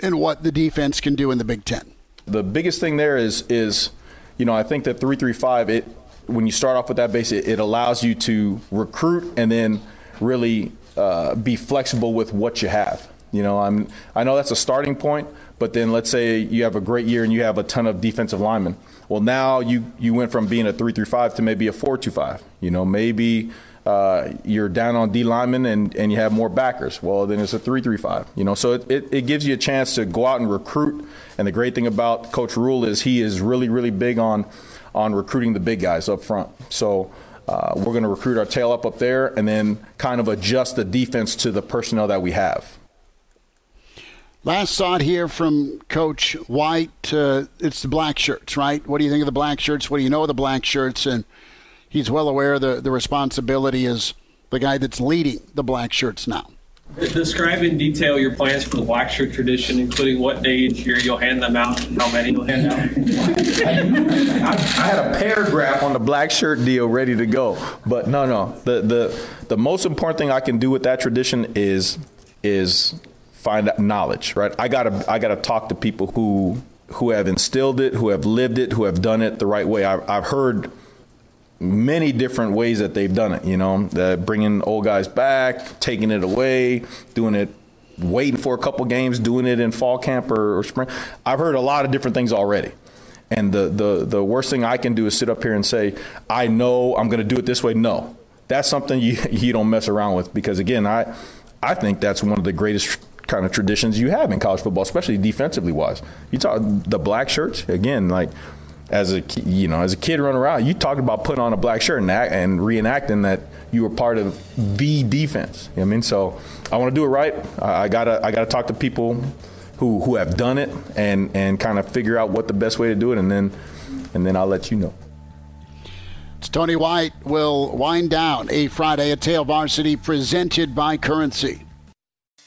and what the defense can do in the Big Ten. The biggest thing there is is, you know, I think that three three five it when you start off with that base, it, it allows you to recruit and then really uh, be flexible with what you have. You know, I'm I know that's a starting point, but then let's say you have a great year and you have a ton of defensive linemen well, now you you went from being a three three five to maybe a four five. You know, maybe uh, you're down on D linemen and, and you have more backers. Well, then it's a three three five. You know, so it, it, it, gives you a chance to go out and recruit. And the great thing about Coach Rhule is he is really really big on on recruiting the big guys up front. So. Uh, we're going to recruit our tail up up there and then kind of adjust the defense to the personnel that we have. Last thought here from Coach White. Uh, it's the black shirts, right? What do you think of the black shirts? What do you know of the black shirts? And he's well aware the the responsibility is the guy that's leading the black shirts now. Describe in detail your plans for the black shirt tradition, including what day each year you'll hand them out and how many you'll hand out. I, I, had a paragraph on the black shirt deal ready to go, but no, no. The the the most important thing I can do with that tradition is is find knowledge, right? I gotta I gotta talk to people who who have instilled it, who have lived it, who have done it the right way. I've, I've heard many different ways that they've done it. You know, bringing old guys back, taking it away, doing it, waiting for a couple games, doing it in fall camp or, or spring. I've heard a lot of different things already. And the, the, the worst thing I can do is sit up here and say, I know I'm going to do it this way. No, that's something you, you don't mess around with because, again, I, I think that's one of the greatest kind of traditions you have in college football, especially defensively wise. You talk the black shirts again, like as a you know as a kid running around, you talked about putting on a black shirt and, act, and reenacting that you were part of the defense. You know I mean, so I want to do it right. I, I gotta I gotta talk to people who who have done it and and kind of figure out what the best way to do it, and then and then I'll let you know. Tony White will wind down a Friday at Hail Varsity presented by Currency.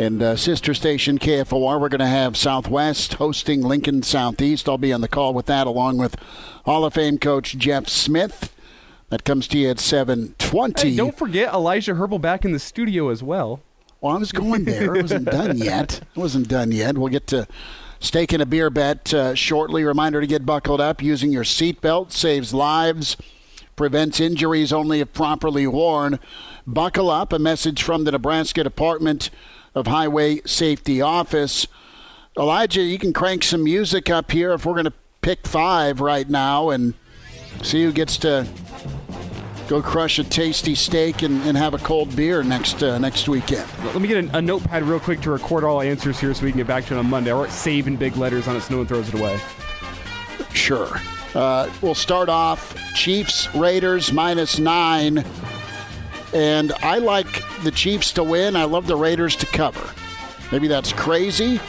And uh, sister station KFOR, we're going to have Southwest hosting Lincoln Southeast. I'll be on the call with that, along with Hall of Fame coach Jeff Smith. That comes to you at 720. Hey, don't forget Elijah Herbal back in the studio as well. Well, I was going there. It wasn't done yet. It wasn't done yet. We'll get to steak in a beer bet uh, shortly. Reminder to get buckled up. Using your seatbelt saves lives, prevents injuries only if properly worn. Buckle up. A message from the Nebraska Department of Highway Safety Office. Elijah, you can crank some music up here if we're going to pick five right now and see who gets to go crush a tasty steak and, and have a cold beer next uh, next weekend. Let me get a, a, notepad real quick to record all answers here so we can get back to it on Monday. Save in big letters on it so no one throws it away. Sure. Uh, we'll start off Chiefs Raiders minus nine. And I like the Chiefs to win. I love the Raiders to cover. Maybe that's crazy.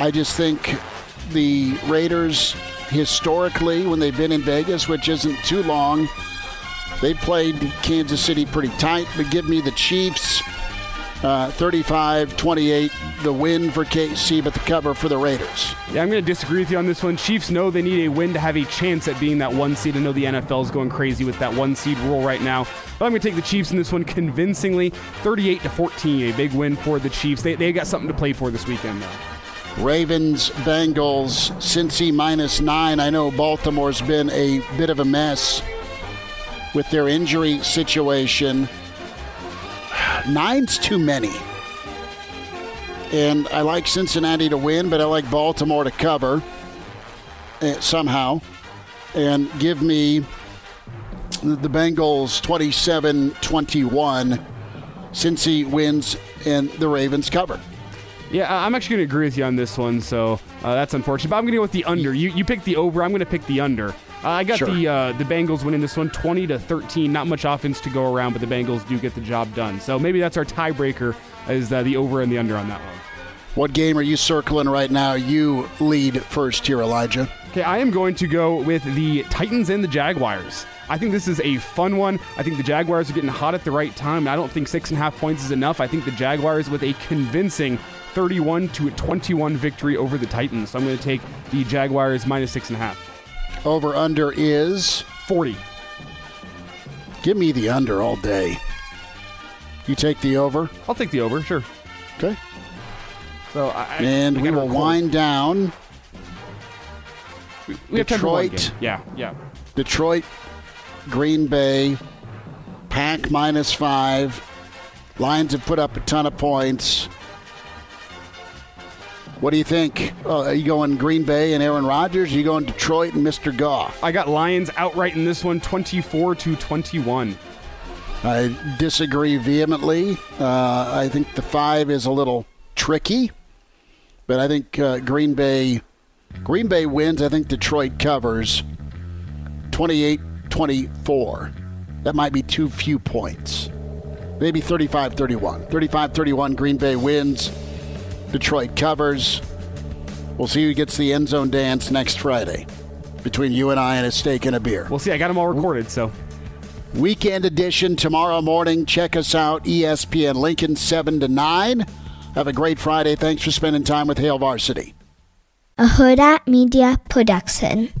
I just think the Raiders, historically, when they've been in Vegas, which isn't too long, they played Kansas City pretty tight, but give me the Chiefs. Uh, 35 28, the win for KC, but the cover for the Raiders. Yeah, I'm going to disagree with you on this one. Chiefs know they need a win to have a chance at being that one seed. I know the NFL is going crazy with that one seed rule right now, but I'm going to take the Chiefs in this one convincingly 38 to 14, a big win for the Chiefs. They, they got something to play for this weekend, though. Ravens, Bengals, Cincy minus nine. I know Baltimore's been a bit of a mess with their injury situation. Nine's too many. And I like Cincinnati to win, but I like Baltimore to cover uh, somehow. And give me the Bengals 27 21. Cincy wins and the Ravens cover. Yeah, I'm actually going to agree with you on this one, so uh, that's unfortunate. But I'm going to go with the under. You you picked the over. I'm going to pick the under. Uh, I got Sure. the uh, the Bengals winning this one, 20 to 13. Not much offense to go around, but the Bengals do get the job done. So maybe that's our tiebreaker, is uh, the over and the under on that one. What game are you circling right now? You lead first here, Elijah. Okay, I am going to go with the Titans and the Jaguars. I think this is a fun one. I think the Jaguars are getting hot at the right time. And I don't think six and a half points is enough. I think the Jaguars with a convincing 31 to 21 victory over the Titans. So I'm going to take the Jaguars minus six and a half. Over under is 40. Give me the under all day. You take the over? I'll take the over, sure. Okay. So I, And I we will wind down. We for Detroit. Yeah, yeah. Detroit, Green Bay, Pack minus five. Lions have put up a ton of points. What do you think? Uh, are you going Green Bay and Aaron Rodgers? Are you going Detroit and Mr. Goff? I got Lions outright in this one, 24 to 21. I disagree vehemently. Uh, I think the five is a little tricky, but I think uh, Green Bay Green Bay wins. I think Detroit covers 28-24. That might be too few points. Maybe 35-31. 35-31 Green Bay wins. Detroit covers. We'll see who gets the end zone dance next Friday between you and I and a steak and a beer. We'll see. I got them all recorded, so. Weekend edition tomorrow morning. Check us out, ESPN Lincoln, 7 to 9. Have a great Friday. Thanks for spending time with Hail Varsity. A Huda Media Production.